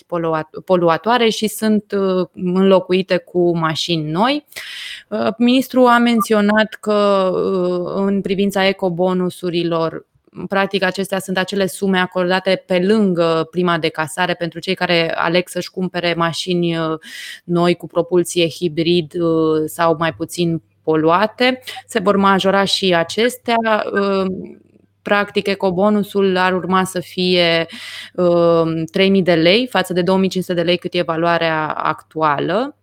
poluatoare și sunt înlocuite cu mașini noi. Ministrul a menționat că Uh, în privința ecobonusurilor practic acestea sunt acele sume acordate pe lângă prima de casare pentru cei care aleg să-și cumpere mașini uh, noi cu propulsie hibrid uh, sau mai puțin poluate. Se vor majora și acestea. Practic, ecobonusul ar urma să fie 3.000 de lei față de 2.500 de lei cât e valoarea actuală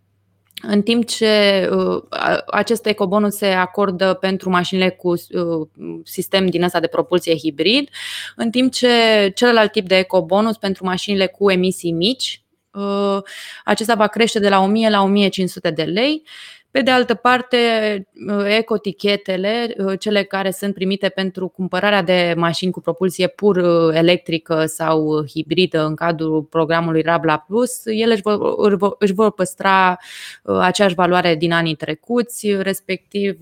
în timp ce uh, acest ecobonus se acordă pentru mașinile cu uh, sistem din ăsta de propulsie hibrid, în timp ce celălalt tip de ecobonus pentru mașinile cu emisii mici, uh, acesta va crește de la 1000 la 1500 de lei pe de altă parte, ecotichetele, cele care sunt primite pentru cumpărarea de mașini cu propulsie pur uh, electrică sau hibridă în cadrul programului Rabla Plus, ele își vor, își vor păstra uh, aceeași valoare din anii trecuți, respectiv 45.000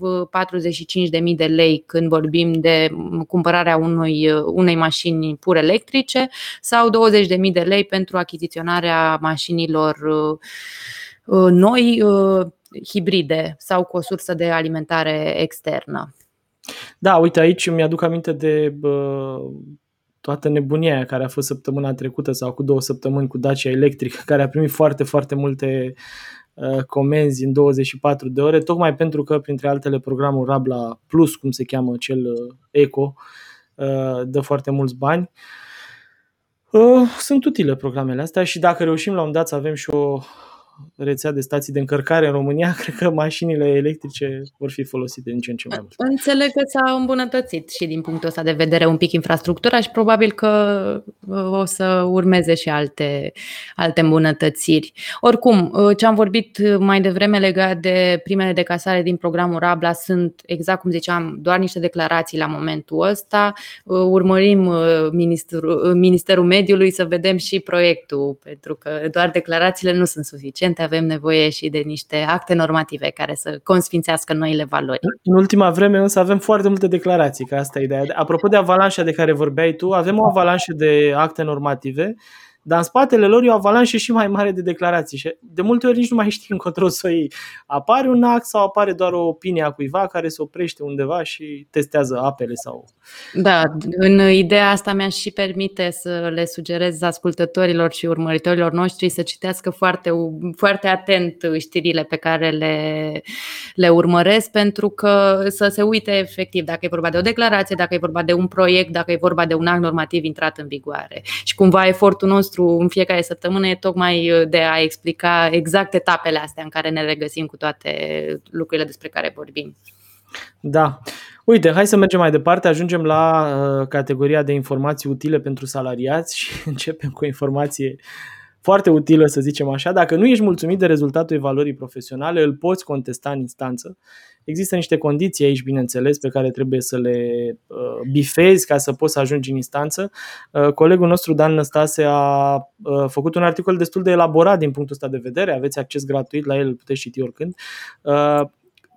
uh, de lei când vorbim de cumpărarea unui, unei mașini pur electrice sau 20.000 de lei pentru achiziționarea mașinilor noi hibride sau cu o sursă de alimentare externă. Da, uite, aici îmi aduc aminte de bă, toată nebunia aia care a fost săptămâna trecută sau cu două săptămâni cu Dacia Electric, [LAUGHS] care a primit foarte, foarte multe uh, comenzi în 24 de ore, tocmai pentru că, printre altele, programul Rabla Plus, cum se cheamă cel uh, Eco, uh, dă foarte mulți bani. Uh, sunt utile programele astea și dacă reușim la un dat să avem și o rețea de stații de încărcare în România, [LAUGHS] cred că mașinile electrice vor fi folosite din ce în ce mai mult. Înțeleg că s-a îmbunătățit și din punctul ăsta de vedere un pic infrastructura și probabil că uh, o să urmeze și alte, alte îmbunătățiri. Oricum, uh, ce am vorbit mai devreme legat de primele de casare din programul Rabla sunt, exact cum ziceam, doar niște declarații la momentul ăsta. Uh, urmărim Ministerul, Ministerul Mediului să vedem și proiectul, pentru că doar declarațiile nu sunt suficiente suficiente, avem nevoie și de niște acte normative care să consfințească noile valori. În ultima vreme însă avem foarte multe declarații, că asta e ideea. Apropo de avalanșa de care vorbeai tu, avem o avalanșă de acte normative dar în spatele lor e o avalanșă și mai mare de declarații și de multe ori nici nu mai știi încotro să iei. Apare un act sau apare doar o opinie a cuiva care se oprește undeva și testează apele sau... Da, în ideea asta mi-aș și permite să le sugerez ascultătorilor și urmăritorilor noștri să citească foarte, foarte atent știrile pe care le, le urmăresc pentru că să se uite efectiv dacă e vorba de o declarație, dacă e vorba de un proiect, dacă e vorba de un act normativ intrat în vigoare. Și cumva efortul nostru nostru în fiecare săptămână e tocmai uh, de a explica exact etapele astea în care ne regăsim cu toate lucrurile despre care vorbim. Da. Uite, hai să mergem mai departe, ajungem la uh, categoria de informații utile pentru salariați [LAUGHS] și începem cu o informație foarte utilă, să zicem așa. Dacă nu ești mulțumit de rezultatul evaluării profesionale, îl poți contesta în instanță. Există niște condiții aici, bineînțeles, pe care trebuie să le uh, bifezi ca să poți să ajungi în instanță. Uh, colegul nostru, Dan Năstase, a uh, făcut un articol destul de elaborat din punctul ăsta de vedere. Aveți acces gratuit la el, îl puteți citi oricând. Uh,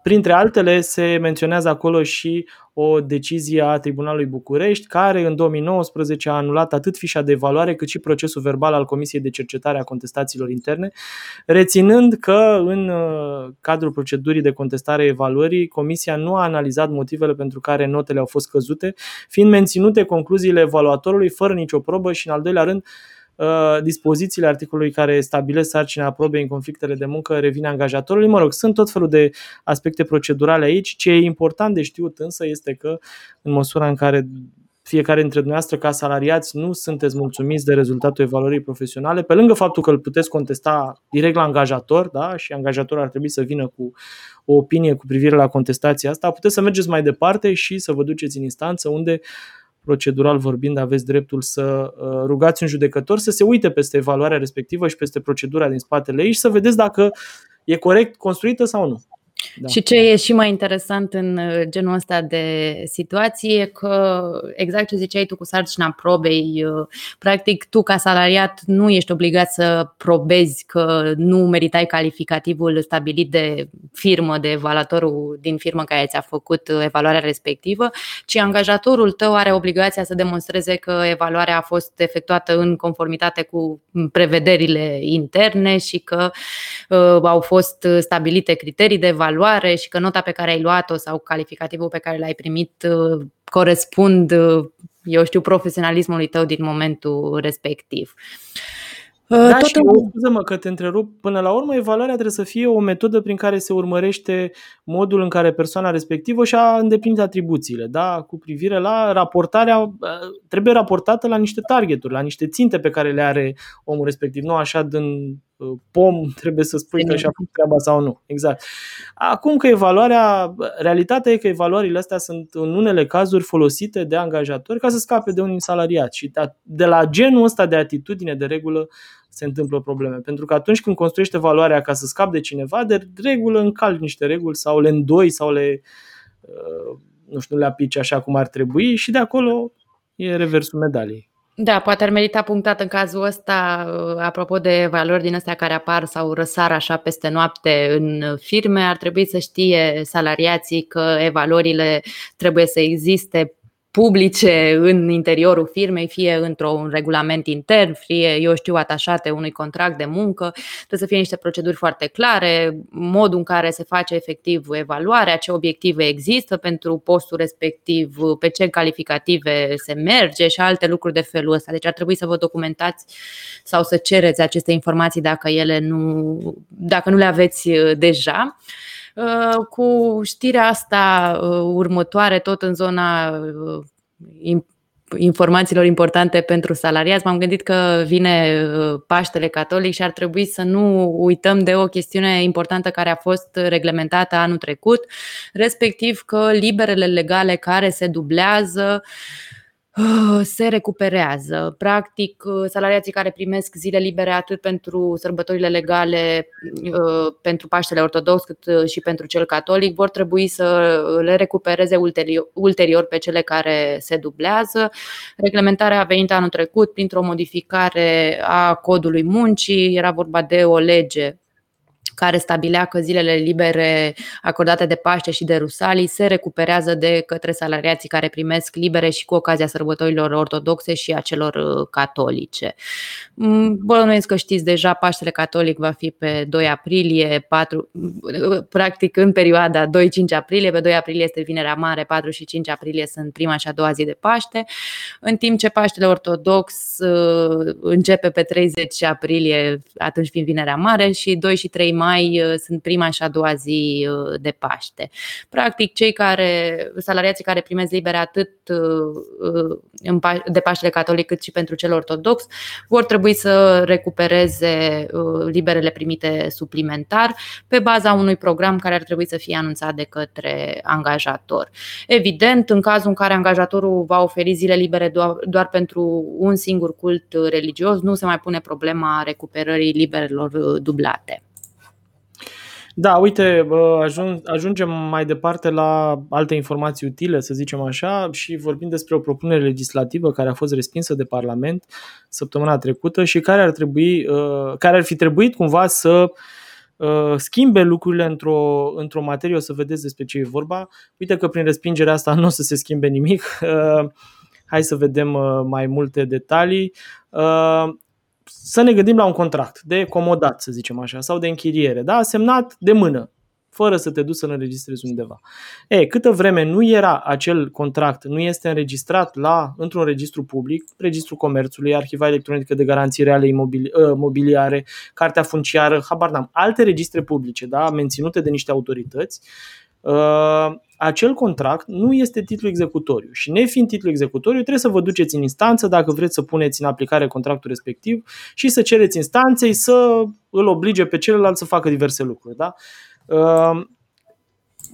Printre altele se menționează acolo și o decizie a Tribunalului București, care în 2019 a anulat atât fișa de evaluare cât și procesul verbal al Comisiei de Cercetare a Contestațiilor Interne, reținând că în uh, cadrul procedurii de contestare a evaluării, Comisia nu a analizat motivele pentru care notele au fost căzute, fiind menținute concluziile evaluatorului fără nicio probă și, în al doilea rând, Uh, dispozițiile articolului care stabilesc sarcina probei în conflictele de muncă revine angajatorului. Mă rog, sunt tot felul de aspecte procedurale aici. Ce e important de știut însă este că în măsura în care fiecare dintre dumneavoastră ca salariați nu sunteți mulțumiți de rezultatul evaluării profesionale, pe lângă faptul că îl puteți contesta direct la angajator da? și angajatorul ar trebui să vină cu o opinie cu privire la contestația asta, puteți să mergeți mai departe și să vă duceți în instanță unde procedural vorbind, aveți dreptul să uh, rugați un judecător să se uite peste evaluarea respectivă și peste procedura din spatele ei și să vedeți dacă e corect construită sau nu. Da. Și ce e și mai interesant în uh, genul ăsta de situație e că, exact ce ziceai tu cu sarcina probei, uh, practic tu ca salariat nu ești obligat să probezi că nu meritai calificativul stabilit de firmă, de evaluatorul din firmă care ți-a făcut uh, evaluarea respectivă, ci angajatorul tău are obligația să demonstreze că evaluarea a fost efectuată în conformitate cu prevederile interne și că uh, au fost stabilite criterii de evaluare și că nota pe care ai luat-o sau calificativul pe care l-ai primit uh, corespund, uh, eu știu, profesionalismului tău din momentul respectiv. Da, Tot și scuză-mă că te întrerup. Până la urmă, evaluarea trebuie să fie o metodă prin care se urmărește modul în care persoana respectivă și-a îndeplinit atribuțiile, da? cu privire la raportarea, trebuie raportată la niște targeturi, la niște ținte pe care le are omul respectiv, nu așa din uh, pom trebuie să spui că și-a făcut treaba sau nu. Exact. Acum că evaluarea, realitatea e că evaluările astea sunt în unele cazuri folosite de angajatori ca să scape de un salariat și de la genul ăsta de atitudine de regulă se întâmplă probleme. Pentru că atunci când construiește valoarea ca să scapi de cineva, de regulă încalci niște reguli sau le îndoi sau le, uh, nu știu, le apici așa cum ar trebui și de acolo e reversul medaliei. Da, poate ar merita punctat în cazul ăsta, uh, apropo de valori din astea care apar sau răsar așa peste noapte în firme, ar trebui să știe salariații că evaluările trebuie să existe publice în interiorul firmei, fie într-un regulament intern, fie, eu știu, atașate unui contract de muncă. Trebuie să fie niște proceduri foarte clare, modul în care se face efectiv evaluarea, ce obiective există pentru postul respectiv, pe ce calificative se merge și alte lucruri de felul ăsta. Deci ar trebui să vă documentați sau să cereți aceste informații dacă ele nu, dacă nu le aveți uh, deja. Uh, cu știrea asta uh, următoare, tot în zona uh, informațiilor importante pentru salariați, m-am gândit că vine Paștele Catolic și ar trebui să nu uităm de o chestiune importantă care a fost reglementată anul trecut, respectiv că liberele legale care se dublează Ah, se recuperează. Practic, uh, salariații care primesc zile libere atât pentru sărbătorile legale, uh, pentru Paștele Ortodox, cât uh, și pentru cel catolic, vor trebui să le recupereze ulterior pe cele care se dublează. Reglementarea a venit anul trecut printr-o modificare a codului muncii, era vorba de o lege care stabilea că zilele libere acordate de Paște și de Rusalii se recuperează de către salariații care primesc libere și cu ocazia sărbătorilor ortodoxe și a celor uh, catolice. Mm, bănuiesc că știți deja, Paștele Catolic va fi pe 2 aprilie, 4, uh, practic în perioada 2-5 aprilie, pe 2 aprilie este Vinerea Mare, 4 și 5 aprilie sunt prima și a doua zi de Paște, în timp ce Paștele Ortodox uh, începe pe 30 aprilie, atunci fiind Vinerea Mare, și 2 și 3 mai mai uh, sunt prima și a doua zi uh, de Paște. Practic, cei care, salariații care primesc libere atât uh, de Paștele Catolic cât și pentru cel ortodox, vor trebui să recupereze liberele primite suplimentar pe baza unui program care ar trebui să fie anunțat de către angajator. Evident, în cazul în care angajatorul va oferi zile libere doar pentru un singur cult religios, nu se mai pune problema recuperării liberelor dublate. Da, uite, ajungem mai departe la alte informații utile, să zicem așa, și vorbim despre o propunere legislativă care a fost respinsă de Parlament săptămâna trecută și care ar, trebui, uh, care ar fi trebuit cumva să uh, schimbe lucrurile într-o, într-o materie, o să vedeți despre ce e vorba. Uite că prin respingerea asta nu o să se schimbe nimic. Uh, hai să vedem mai multe detalii să ne gândim la un contract de comodat, să zicem așa, sau de închiriere, da? semnat de mână, fără să te duci să-l înregistrezi undeva. E, câtă vreme nu era acel contract, nu este înregistrat la, într-un registru public, registrul comerțului, arhiva electronică de garanții reale imobili, uh, mobiliare, cartea funciară, habar n-am, alte registre publice, da, menținute de niște autorități, uh, acel contract nu este titlu executoriu și nefiind titlu executoriu trebuie să vă duceți în instanță dacă vreți să puneți în aplicare contractul respectiv și să cereți instanței să îl oblige pe celălalt să facă diverse lucruri. Da? Uh,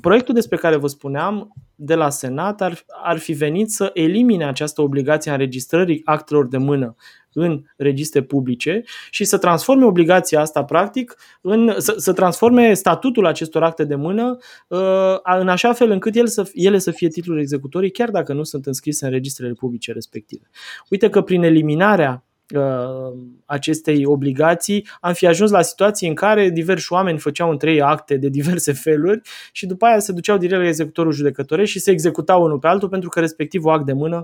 proiectul despre care vă spuneam de la Senat ar, ar fi venit să elimine această obligație a înregistrării actelor de mână în registre publice și să transforme obligația asta practic în, să, să transforme statutul acestor acte de mână uh, în așa fel încât el să, ele să fie titluri executorii chiar dacă nu sunt înscrise în registrele publice respective. Uite că prin eliminarea uh, acestei obligații, am fi ajuns la situații în care diversi oameni făceau între ei acte de diverse feluri și după aia se duceau direct la executorul judecătoresc și se executau unul pe altul pentru că respectivul act de mână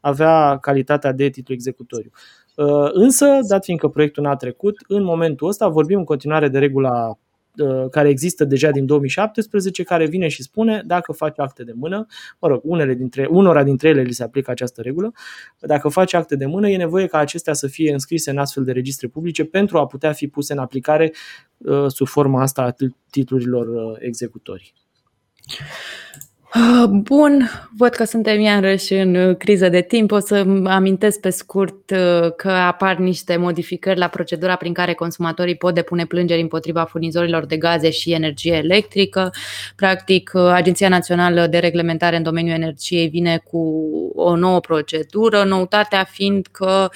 avea calitatea de titlu executoriu. Uh, însă, dat fiindcă proiectul n-a trecut, în momentul ăsta vorbim în continuare de regula uh, care există deja din 2017, care vine și spune dacă faci acte de mână, mă rog, unele dintre, unora dintre ele li se aplică această regulă, dacă faci acte de mână, e nevoie ca acestea să fie înscrise în astfel de registre publice pentru a putea fi puse în aplicare uh, sub forma asta a titlurilor executorii. Ah, bun, văd că suntem iarăși în uh, criză de timp. O să amintesc pe scurt uh, că apar niște modificări la procedura prin care consumatorii pot depune plângeri împotriva furnizorilor de gaze și energie electrică. Practic, uh, Agenția Națională de Reglementare în domeniul energiei vine cu o nouă procedură, noutatea fiind că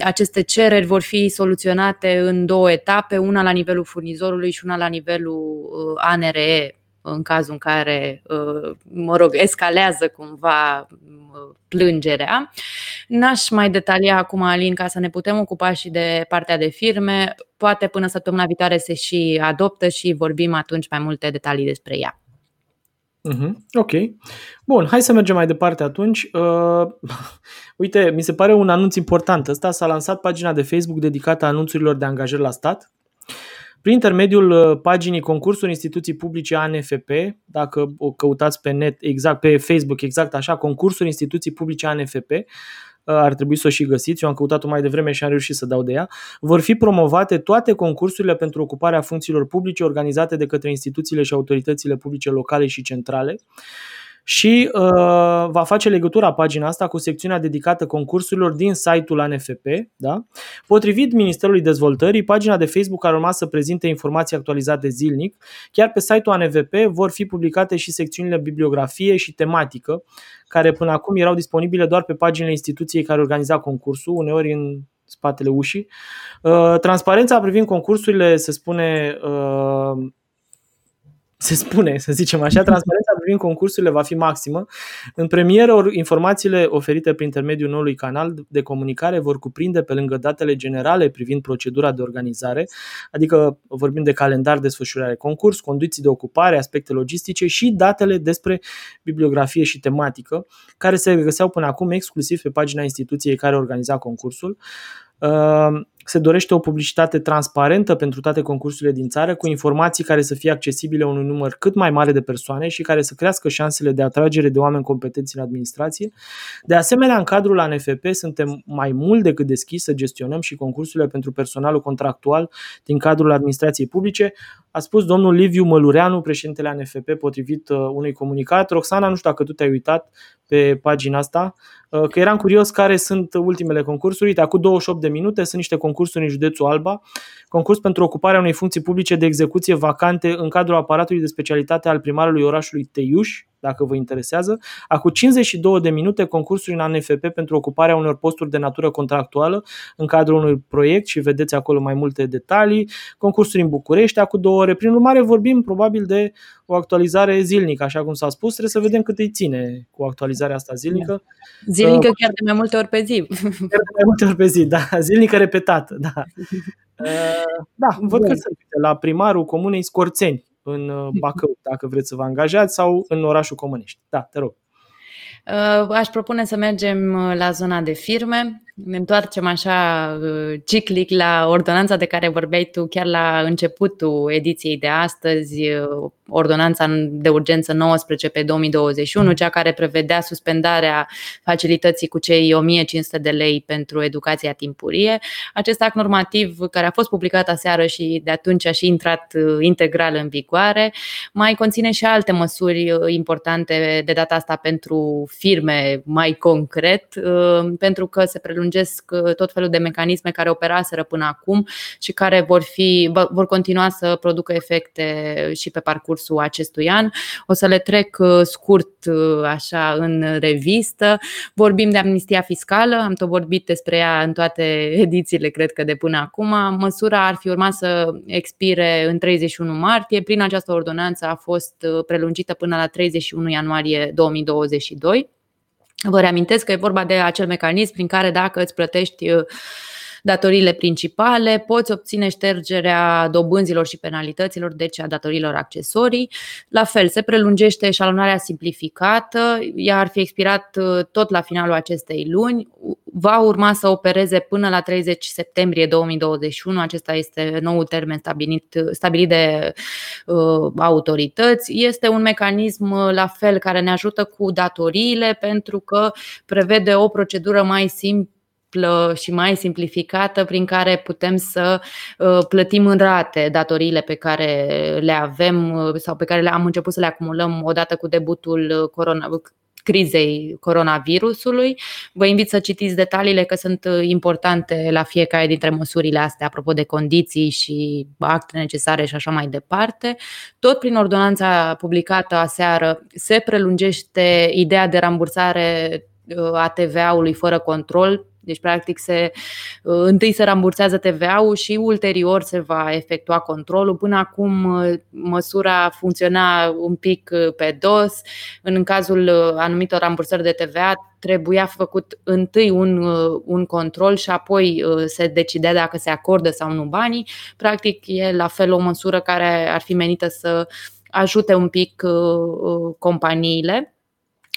aceste cereri vor fi soluționate în două etape, una la nivelul furnizorului și una la nivelul ANRE, în cazul în care, uh, mă rog, escalează cumva uh, plângerea. N-aș mai detalia acum, Alin, ca să ne putem ocupa și de partea de firme. Poate până săptămâna viitoare se și adoptă și vorbim atunci mai multe detalii despre ea. Uh-huh. Ok. Bun, hai să mergem mai departe atunci. Uh, [LAUGHS] uite, mi se pare un anunț important. Ăsta s-a lansat pagina de Facebook dedicată anunțurilor de angajări la stat prin intermediul uh, paginii concursuri instituții publice ANFP, dacă o căutați pe net, exact pe Facebook, exact așa, concursuri instituții publice ANFP, uh, ar trebui să o și găsiți, eu am căutat-o mai devreme și am reușit să dau de ea, vor fi promovate toate concursurile pentru ocuparea funcțiilor publice organizate de către instituțiile și autoritățile publice locale și centrale și uh, va face legătura pagina asta cu secțiunea dedicată concursurilor din site-ul ANFP. Da? Potrivit Ministerului Dezvoltării, pagina de Facebook ar urma să prezinte informații actualizate zilnic. Chiar pe site-ul ANVP vor fi publicate și secțiunile bibliografie și tematică, care până acum erau disponibile doar pe paginile instituției care organiza concursul, uneori în spatele ușii. Uh, transparența privind concursurile, se spune, uh, se spune, să zicem așa, transparența privind concursurile va fi maximă. În premieră, informațiile oferite prin intermediul noului canal de comunicare vor cuprinde, pe lângă datele generale privind procedura de organizare, adică vorbim de calendar, desfășurare concurs, condiții de ocupare, aspecte logistice și datele despre bibliografie și tematică, care se găseau până acum exclusiv pe pagina instituției care organiza concursul. Ehm, se dorește o publicitate transparentă pentru toate concursurile din țară, cu informații care să fie accesibile unui număr cât mai mare de persoane și care să crească șansele de atragere de oameni competenți în administrație. De asemenea, în cadrul ANFP suntem mai mult decât deschiși să gestionăm și concursurile pentru personalul contractual din cadrul administrației publice, a spus domnul Liviu Mălureanu, președintele ANFP, potrivit uh, unui comunicat. Roxana, nu știu dacă tu te-ai uitat pe pagina asta, uh, că eram curios care sunt ultimele concursuri. Uite, acum 28 de minute sunt niște concursuri în județul Alba, concurs pentru ocuparea unei funcții publice de execuție vacante în cadrul aparatului de specialitate al primarului orașului Teiuș, dacă vă interesează. Acum 52 de minute concursuri în ANFP pentru ocuparea unor posturi de natură contractuală în cadrul unui proiect și vedeți acolo mai multe detalii. Concursuri în București, acum două ore. Prin urmare, vorbim probabil de o actualizare zilnică, așa cum s-a spus. Trebuie să vedem cât îi ține cu actualizarea asta zilnică. Zilnică uh, chiar de mai multe ori pe zi. Chiar de mai multe ori pe zi, da. Zilnică repetată, da. [LAUGHS] Uh, da, văd că sunt la primarul comunei Scorțeni în uh, Bacău, dacă vreți să vă angajați, sau în orașul Comănești. Da, te rog. Uh, aș propune să mergem uh, la zona de firme. Ne întoarcem așa ciclic la ordonanța de care vorbeai tu chiar la începutul ediției de astăzi, ordonanța de urgență 19 pe 2021, cea care prevedea suspendarea facilității cu cei 1500 de lei pentru educația timpurie. Acest act normativ care a fost publicat aseară și de atunci a și intrat uh, integral în vigoare, mai conține și alte măsuri uh, importante de data asta pentru firme mai concret, uh, pentru că se prelungește prelungesc tot felul de mecanisme care operaseră până acum și care vor, fi, vor continua să producă efecte și pe parcursul acestui an. O să le trec scurt așa în revistă. Vorbim de amnistia fiscală, am tot vorbit despre ea în toate [LAUGHS] edițiile, cred că de până acum. Măsura ar fi urmat să expire în 31 martie. Prin această ordonanță a fost prelungită până la 31 ianuarie 2022. Vă reamintesc că e vorba de acel mecanism prin care dacă îți plătești datoriile principale, poți obține ștergerea dobânzilor și penalităților, deci a datoriilor accesorii. La fel, se prelungește eșalonarea simplificată, ea ar fi expirat uh, tot la finalul acestei luni, va urma să opereze până la 30 septembrie 2021, acesta este noul termen stabilit, stabilit de uh, autorități. Este un mecanism uh, la fel care ne ajută cu datoriile pentru că prevede o procedură mai simplă simplă și mai simplificată prin care putem să uh, plătim în rate datoriile pe care le avem uh, sau pe care le-am început să le acumulăm odată cu debutul uh, corona, crizei coronavirusului. Vă invit să citiți detaliile că sunt importante la fiecare dintre măsurile astea, apropo de condiții și acte necesare și așa mai departe. Tot prin ordonanța publicată aseară se prelungește ideea de rambursare a TVA-ului fără control deci, practic, se, uh, întâi se rambursează TVA-ul și ulterior se va efectua controlul. Până acum, uh, măsura funcționa un pic uh, pe dos. În cazul anumitor rambursări de TVA, trebuia făcut întâi un, un control și apoi se decidea dacă se acordă sau nu banii. Practic, e la fel o măsură care ar fi menită să ajute un pic companiile.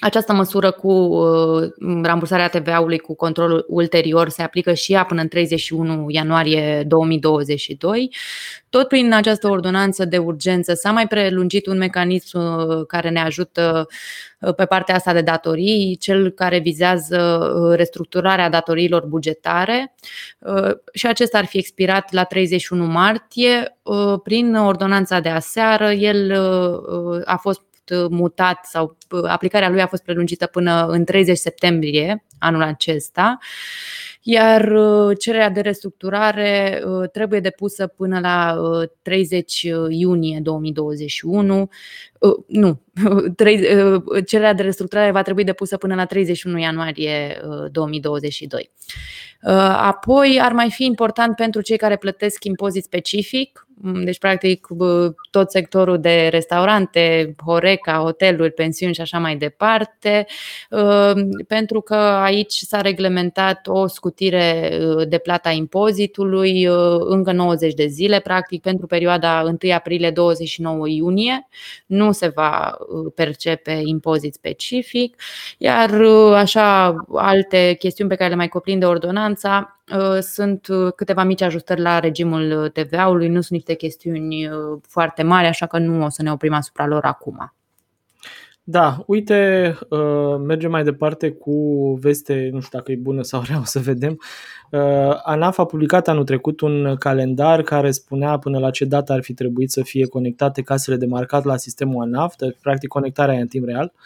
Această măsură cu uh, rambursarea TVA-ului cu controlul ulterior se aplică și ea până în 31 ianuarie 2022. Tot prin această ordonanță de urgență s-a mai prelungit un mecanism uh, care ne ajută uh, pe partea asta de datorii, cel care vizează restructurarea datoriilor bugetare și acesta ar fi expirat la 31 martie. Prin ordonanța de aseară, el a fost Uh, mutat sau uh, aplicarea lui a fost prelungită până în 30 septembrie anul acesta iar uh, cererea de restructurare trebuie depusă până la 30 iunie 2021. Nu, [LAUGHS] cererea de restructurare va trebui depusă până la 31 ianuarie 2022. Apoi ar mai fi important pentru cei care plătesc impozit specific Mm, deci, practic, tot sectorul de restaurante, Horeca, hoteluri, pensiuni și așa mai departe, ă, pentru că aici s-a reglementat o scutire ă, de plata impozitului ă, încă 90 de zile, practic, pentru perioada 1 aprilie-29 iunie. Nu se va percepe impozit specific, iar așa alte chestiuni pe care le mai cuprinde ordonanța Uh, sunt uh, câteva mici ajustări la regimul uh, TVA-ului, nu sunt niște chestiuni foarte mari, așa că nu o să ne oprim asupra lor acum. Da, uite, mergem mai departe cu veste, nu știu dacă e bună sau rea, [LAUGHS] o să vedem. ANAF a publicat anul trecut un calendar care spunea până la ce dată ar fi trebuit să fie conectate casele de marcat la sistemul ANAF, deci practic conectarea e în timp real. Uh,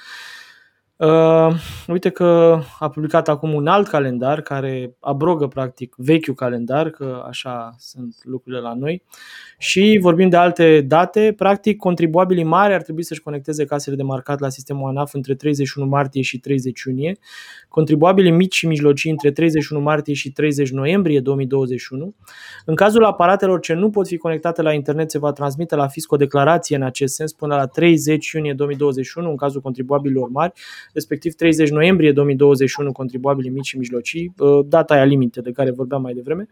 uite că a publicat acum un alt calendar care abrogă practic vechiul calendar, că așa sunt lucrurile la noi. Și vorbim de alte date, practic contribuabilii mari ar trebui să-și conecteze casele de marcat la sistemul ANAF între 31 martie și 30 iunie, contribuabilii mici și mijlocii între 31 martie și 30 noiembrie 2021. În cazul aparatelor ce nu pot fi conectate la internet, se va transmite la fisc o declarație în acest sens până la 30 iunie 2021, în cazul contribuabililor mari, respectiv 30 noiembrie 2021 contribuabilii mici și mijlocii, data aia limite de care vorbeam mai devreme.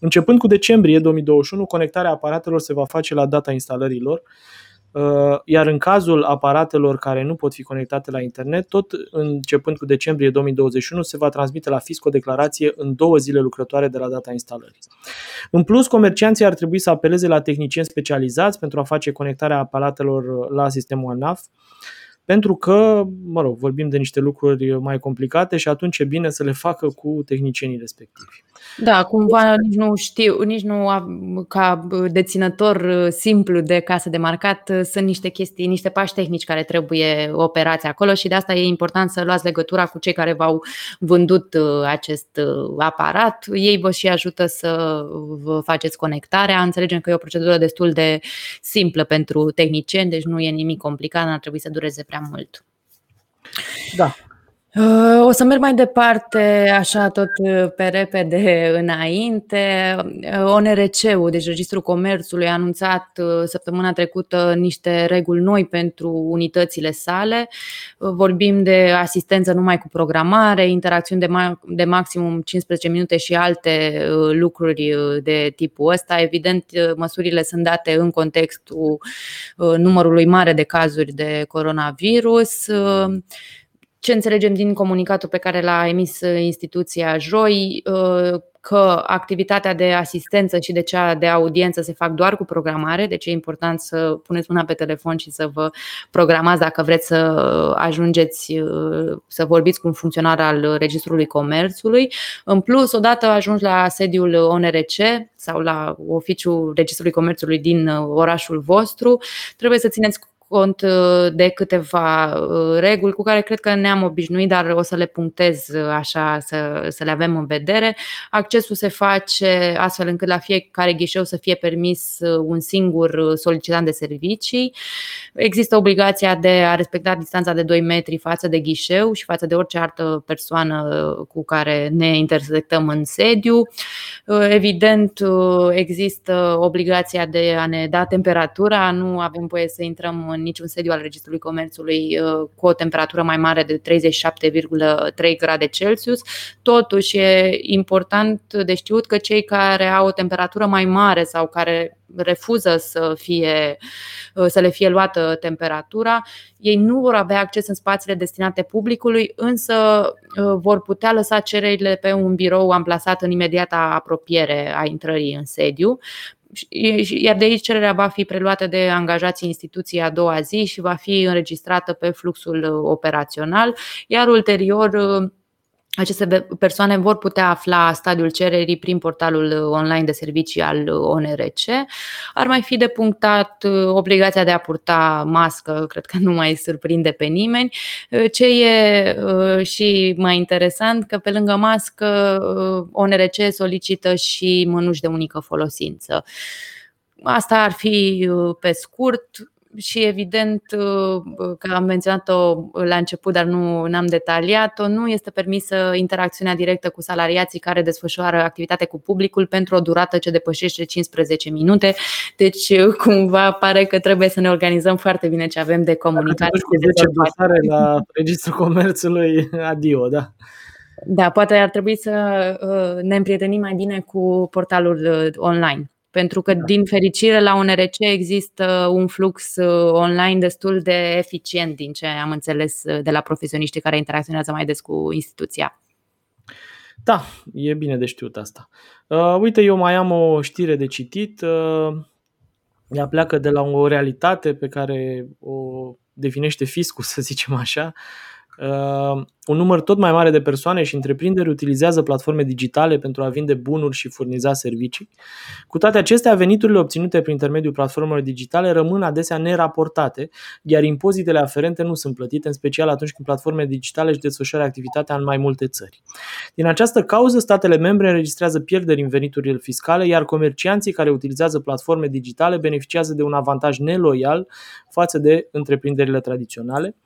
Începând cu decembrie 2021, conectarea aparatelor se va face la data instalării lor, uh, iar în cazul aparatelor care nu pot fi conectate la internet, tot începând cu decembrie 2021, se va transmite la fisc o declarație în două zile lucrătoare de la data instalării. În plus, comercianții ar trebui să apeleze la tehnicieni specializați pentru a face conectarea aparatelor la sistemul ANAF pentru că, mă rog, vorbim de niște lucruri mai complicate și atunci e bine să le facă cu tehnicienii respectivi. Da, cumva nici nu știu, nici nu ca deținător simplu de casă de marcat sunt niște chestii, niște pași tehnici care trebuie operați acolo și de asta e important să luați legătura cu cei care v-au vândut acest aparat. Ei vă și ajută să vă faceți conectarea. Înțelegem că e o procedură destul de simplă pentru tehnicieni, deci nu e nimic complicat, n-ar trebui să dureze prea mult. Da, o să merg mai departe, așa tot uh, pe repede [LAUGHS] înainte. Uh, ONRC-ul, deci Registrul Comerțului, a anunțat uh, săptămâna trecută niște reguli noi pentru unitățile sale. Vorbim de asistență numai cu programare, interacțiuni de, ma- de maximum 15 minute și alte lucruri de tipul ăsta. Evident, măsurile sunt date în contextul numărului mare de cazuri de coronavirus ce înțelegem din comunicatul pe care l-a emis instituția joi, uh, că activitatea de asistență și de cea de audiență se fac doar cu programare, deci e important să puneți mâna pe telefon și să vă programați dacă vreți să ajungeți uh, să vorbiți cu un funcționar al Registrului Comerțului. În plus, odată ajungi la sediul ONRC sau la oficiul Registrului Comerțului din uh, orașul vostru, trebuie să țineți cont uh, de câteva uh, reguli cu care cred că ne-am obișnuit, dar o să le punctez uh, așa să, să le avem în vedere. Accesul se face astfel încât la fiecare ghișeu să fie permis un singur solicitant de servicii. Există obligația de a respecta distanța de 2 metri față de ghișeu și față de orice altă persoană cu care ne intersectăm în sediu. Evident, există obligația de a ne da temperatura, nu avem voie să intrăm în niciun sediu al Registrului Comerțului uh, cu o temperatură mai mare de 37,3 grade Celsius. Totuși, e important de știut că cei care au o temperatură mai mare sau care refuză să, fie, uh, să le fie luată temperatura, ei nu vor avea acces în spațiile destinate publicului, însă uh, vor putea lăsa cererile pe un birou amplasat în imediata apropiere a intrării în sediu iar de aici cererea va fi preluată de angajații instituției a doua zi și va fi înregistrată pe fluxul uh, operațional, iar ulterior uh, aceste persoane vor putea afla stadiul cererii prin portalul online de servicii al ONRC. Ar mai fi de punctat uh, obligația de a purta mască, cred că [LAUGHS] nu mai surprinde pe nimeni. Uh, ce e uh, și mai interesant, că pe lângă mască ONRC solicită și mânuși de unică folosință. Asta ar fi pe scurt și evident uh, că am menționat-o la început, dar nu am detaliat-o, nu este permisă interacțiunea directă cu salariații care desfășoară activitate cu publicul pentru o durată ce depășește 15 minute. Deci uh, cumva pare că trebuie să ne organizăm foarte bine ce avem de comunicare. Cu 10 dosare la Registrul Comerțului, adio, da. Da, poate ar trebui să uh, ne împrietenim mai bine cu portalul online pentru că, da. din fericire, la UNRC există un flux uh, online destul de eficient, din ce am înțeles uh, de la profesioniștii care interacționează mai des cu instituția. Da, e bine de știut asta. Uh, uite, eu mai am o știre de citit. Uh, ea pleacă de la o realitate pe care o definește fiscul, [LAUGHS] să zicem așa. Uh, un număr tot mai mare de persoane și întreprinderi utilizează platforme digitale pentru a vinde bunuri și furniza servicii. Cu toate acestea, veniturile obținute prin intermediul platformelor digitale rămân adesea neraportate, iar impozitele aferente nu sunt plătite, în special atunci când platformele digitale își desfășoară activitatea în mai multe țări. Din această cauză, statele membre înregistrează pierderi în veniturile fiscale, iar comercianții care utilizează platforme digitale beneficiază de un avantaj neloial față de întreprinderile tradiționale.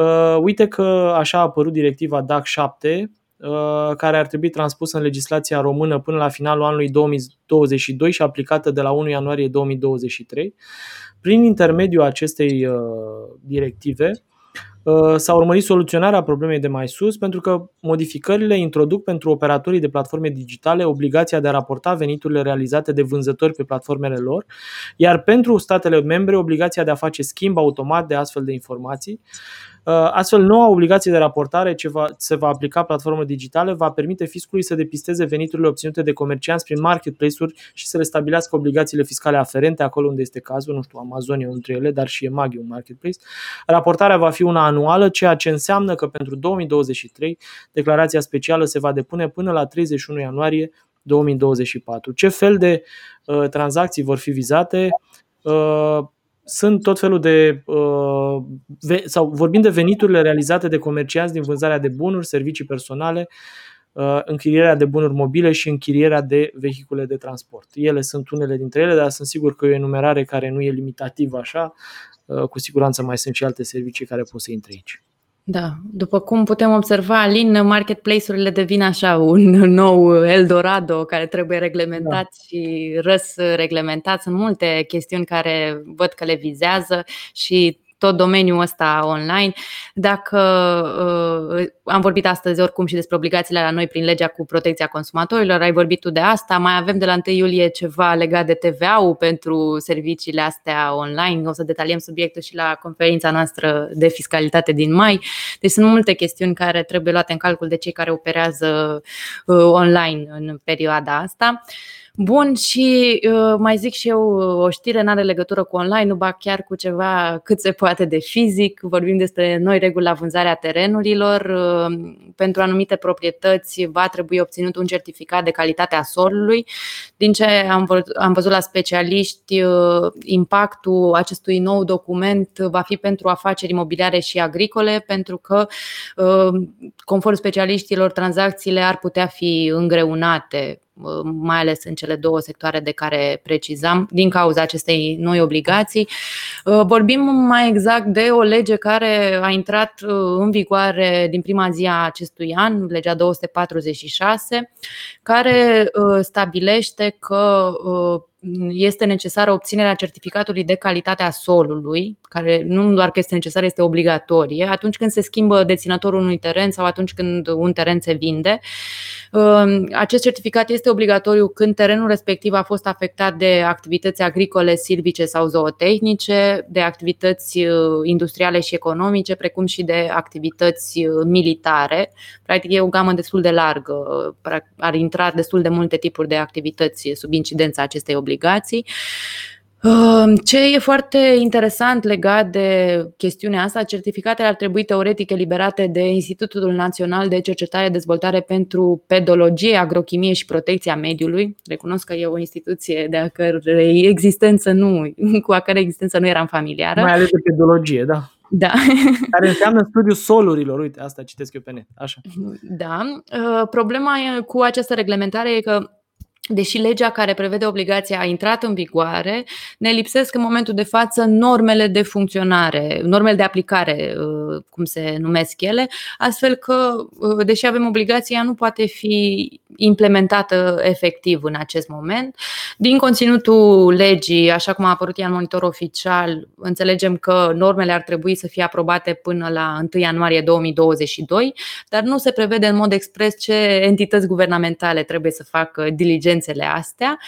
Uh, uite că așa a apărut directiva DAC 7, uh, care ar trebui transpusă în legislația română până la finalul anului 2022 și aplicată de la 1 ianuarie 2023. Prin intermediul acestei uh, directive, Uh, s-a urmărit soluționarea problemei de mai sus pentru că modificările introduc pentru operatorii de platforme digitale obligația de a raporta veniturile realizate de vânzători pe platformele lor, iar pentru statele membre obligația de a face schimb automat de astfel de informații. Astfel, noua obligație de raportare ce va, se va aplica platformă digitale va permite fiscului să depisteze veniturile obținute de comercianți prin marketplace-uri și să le stabilească obligațiile fiscale aferente acolo unde este cazul, nu știu, Amazon e între ele, dar și Emag e un marketplace. Raportarea va fi una anuală, ceea ce înseamnă că pentru 2023 declarația specială se va depune până la 31 ianuarie 2024. Ce fel de uh, tranzacții vor fi vizate? Uh, sunt tot felul de, uh, sau vorbim de veniturile realizate de comercianți din vânzarea de bunuri, servicii personale, uh, închirierea de bunuri mobile și închirierea de vehicule de transport. Ele sunt unele dintre ele, dar sunt sigur că e o enumerare care nu e limitativă așa. Uh, cu siguranță mai sunt și alte servicii care pot să intre aici. Da, după cum putem observa, Alin, marketplace-urile devin așa un nou Eldorado care trebuie reglementat da. și răs reglementat. Sunt multe chestiuni care văd că le vizează și tot domeniul ăsta online. Dacă uh, am vorbit astăzi oricum și despre obligațiile la noi prin legea cu protecția consumatorilor, ai vorbit tu de asta, mai avem de la 1 iulie ceva legat de TVA-ul pentru serviciile astea online. O să detaliem subiectul și la conferința noastră de fiscalitate din mai. Deci sunt multe chestiuni care trebuie luate în calcul de cei care operează uh, online în perioada asta. Bun, și uh, mai zic și eu o știre, n-are legătură cu online, nu ba chiar cu ceva cât se poate de fizic. Vorbim despre noi reguli la vânzarea terenurilor. Uh, pentru anumite proprietăți va trebui obținut un certificat de calitate a solului. Din ce am, am văzut la specialiști, uh, impactul acestui nou document va fi pentru afaceri imobiliare și agricole, pentru că, uh, conform specialiștilor, tranzacțiile ar putea fi îngreunate mai ales în cele două sectoare de care precizam, din cauza acestei noi obligații. Uh, vorbim mai exact de o lege care a intrat uh, în vigoare din prima zi a acestui an, legea 246, care uh, stabilește că este necesară obținerea certificatului de calitate a solului, care nu doar că este necesară, este obligatorie, atunci când se schimbă deținătorul unui teren sau atunci când un teren se vinde. Um, acest certificat este obligatoriu când terenul respectiv a fost afectat de activități agricole, silvice sau zootehnice, de activități uh, industriale și economice, precum și de activități uh, militare. Practic e o gamă destul de largă, ar intra destul de multe tipuri de activități sub incidența acestei obligații. Ce e foarte interesant legat de chestiunea asta, certificatele ar trebui teoretic eliberate de Institutul Național de Cercetare și Dezvoltare pentru Pedologie, Agrochimie și Protecția Mediului. Recunosc că e o instituție de a cărei existență nu, [LAUGHS] cu a cărei existență nu eram familiară. Mai ales de pedologie, da. Da. [LAUGHS] Care înseamnă studiul solurilor. Uite, asta citesc eu pe net. Așa. Da. Problema cu această reglementare e că deși legea care prevede obligația a intrat în vigoare, ne lipsesc în momentul de față normele de funcționare, normele de aplicare, uh, cum se numesc ele, astfel că, uh, deși avem obligația, nu poate fi implementată efectiv în acest moment. Din conținutul legii, așa cum a apărut ea în monitor oficial, înțelegem că normele ar trebui să fie aprobate până la 1 ianuarie 2022, dar nu se prevede în mod expres ce entități guvernamentale trebuie să facă diligențele astea.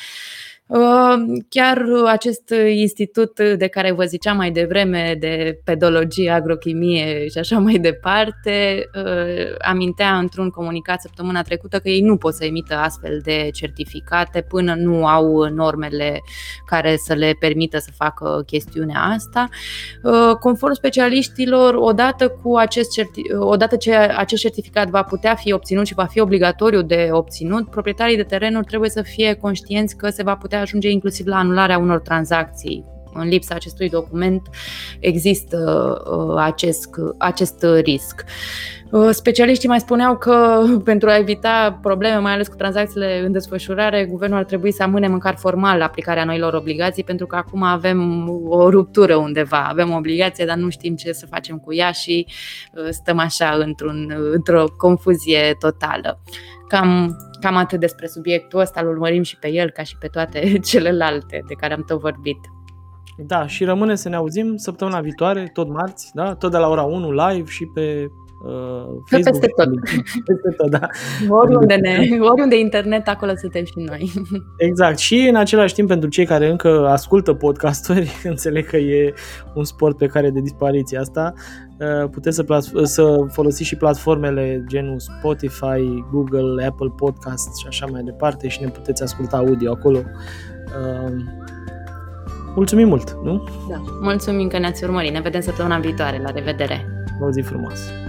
Uh, chiar acest institut de care vă ziceam mai devreme, de pedologie, agrochimie și așa mai departe, uh, amintea într-un comunicat săptămâna trecută că ei nu pot să emită astfel de certificate până nu au normele care să le permită să facă chestiunea asta. Uh, conform specialiștilor, odată, cu acest certi- odată ce acest certificat va putea fi obținut și va fi obligatoriu de obținut, proprietarii de terenuri trebuie să fie conștienți că se va putea ajunge inclusiv la anularea unor tranzacții. În lipsa acestui document există uh, acest, acest risc. Uh, specialiștii mai spuneau că [LAUGHS] pentru a evita probleme, mai ales cu tranzacțiile în desfășurare, guvernul ar trebui să amâne măcar formal aplicarea noilor obligații, pentru că acum avem o ruptură undeva. Avem o obligație, dar nu știm ce să facem cu ea și uh, stăm așa într-un, într-o confuzie totală. Cam, cam atât despre subiectul ăsta, îl urmărim și pe el ca și pe toate [LAUGHS] celelalte de care am tot vorbit. Da, și rămâne să ne auzim săptămâna viitoare, tot marți, da? tot de la ora 1 live și pe uh, Facebook. Peste tot. [LAUGHS] Peste tot, da. Oriunde, ne, oriunde internet, acolo suntem și noi. [LAUGHS] Exact. Și în același timp, pentru cei care încă ascultă podcasturi, [LAUGHS] înțeleg că e un sport pe care de dispariție asta, uh, puteți să, să folosiți și platformele genul Spotify, Google, Apple Podcast și așa mai departe și ne puteți asculta audio acolo. Uh, mulțumim mult, nu? Da. Mulțumim că ne-ați urmărit. Ne vedem săptămâna viitoare. La revedere! O zi frumoasă!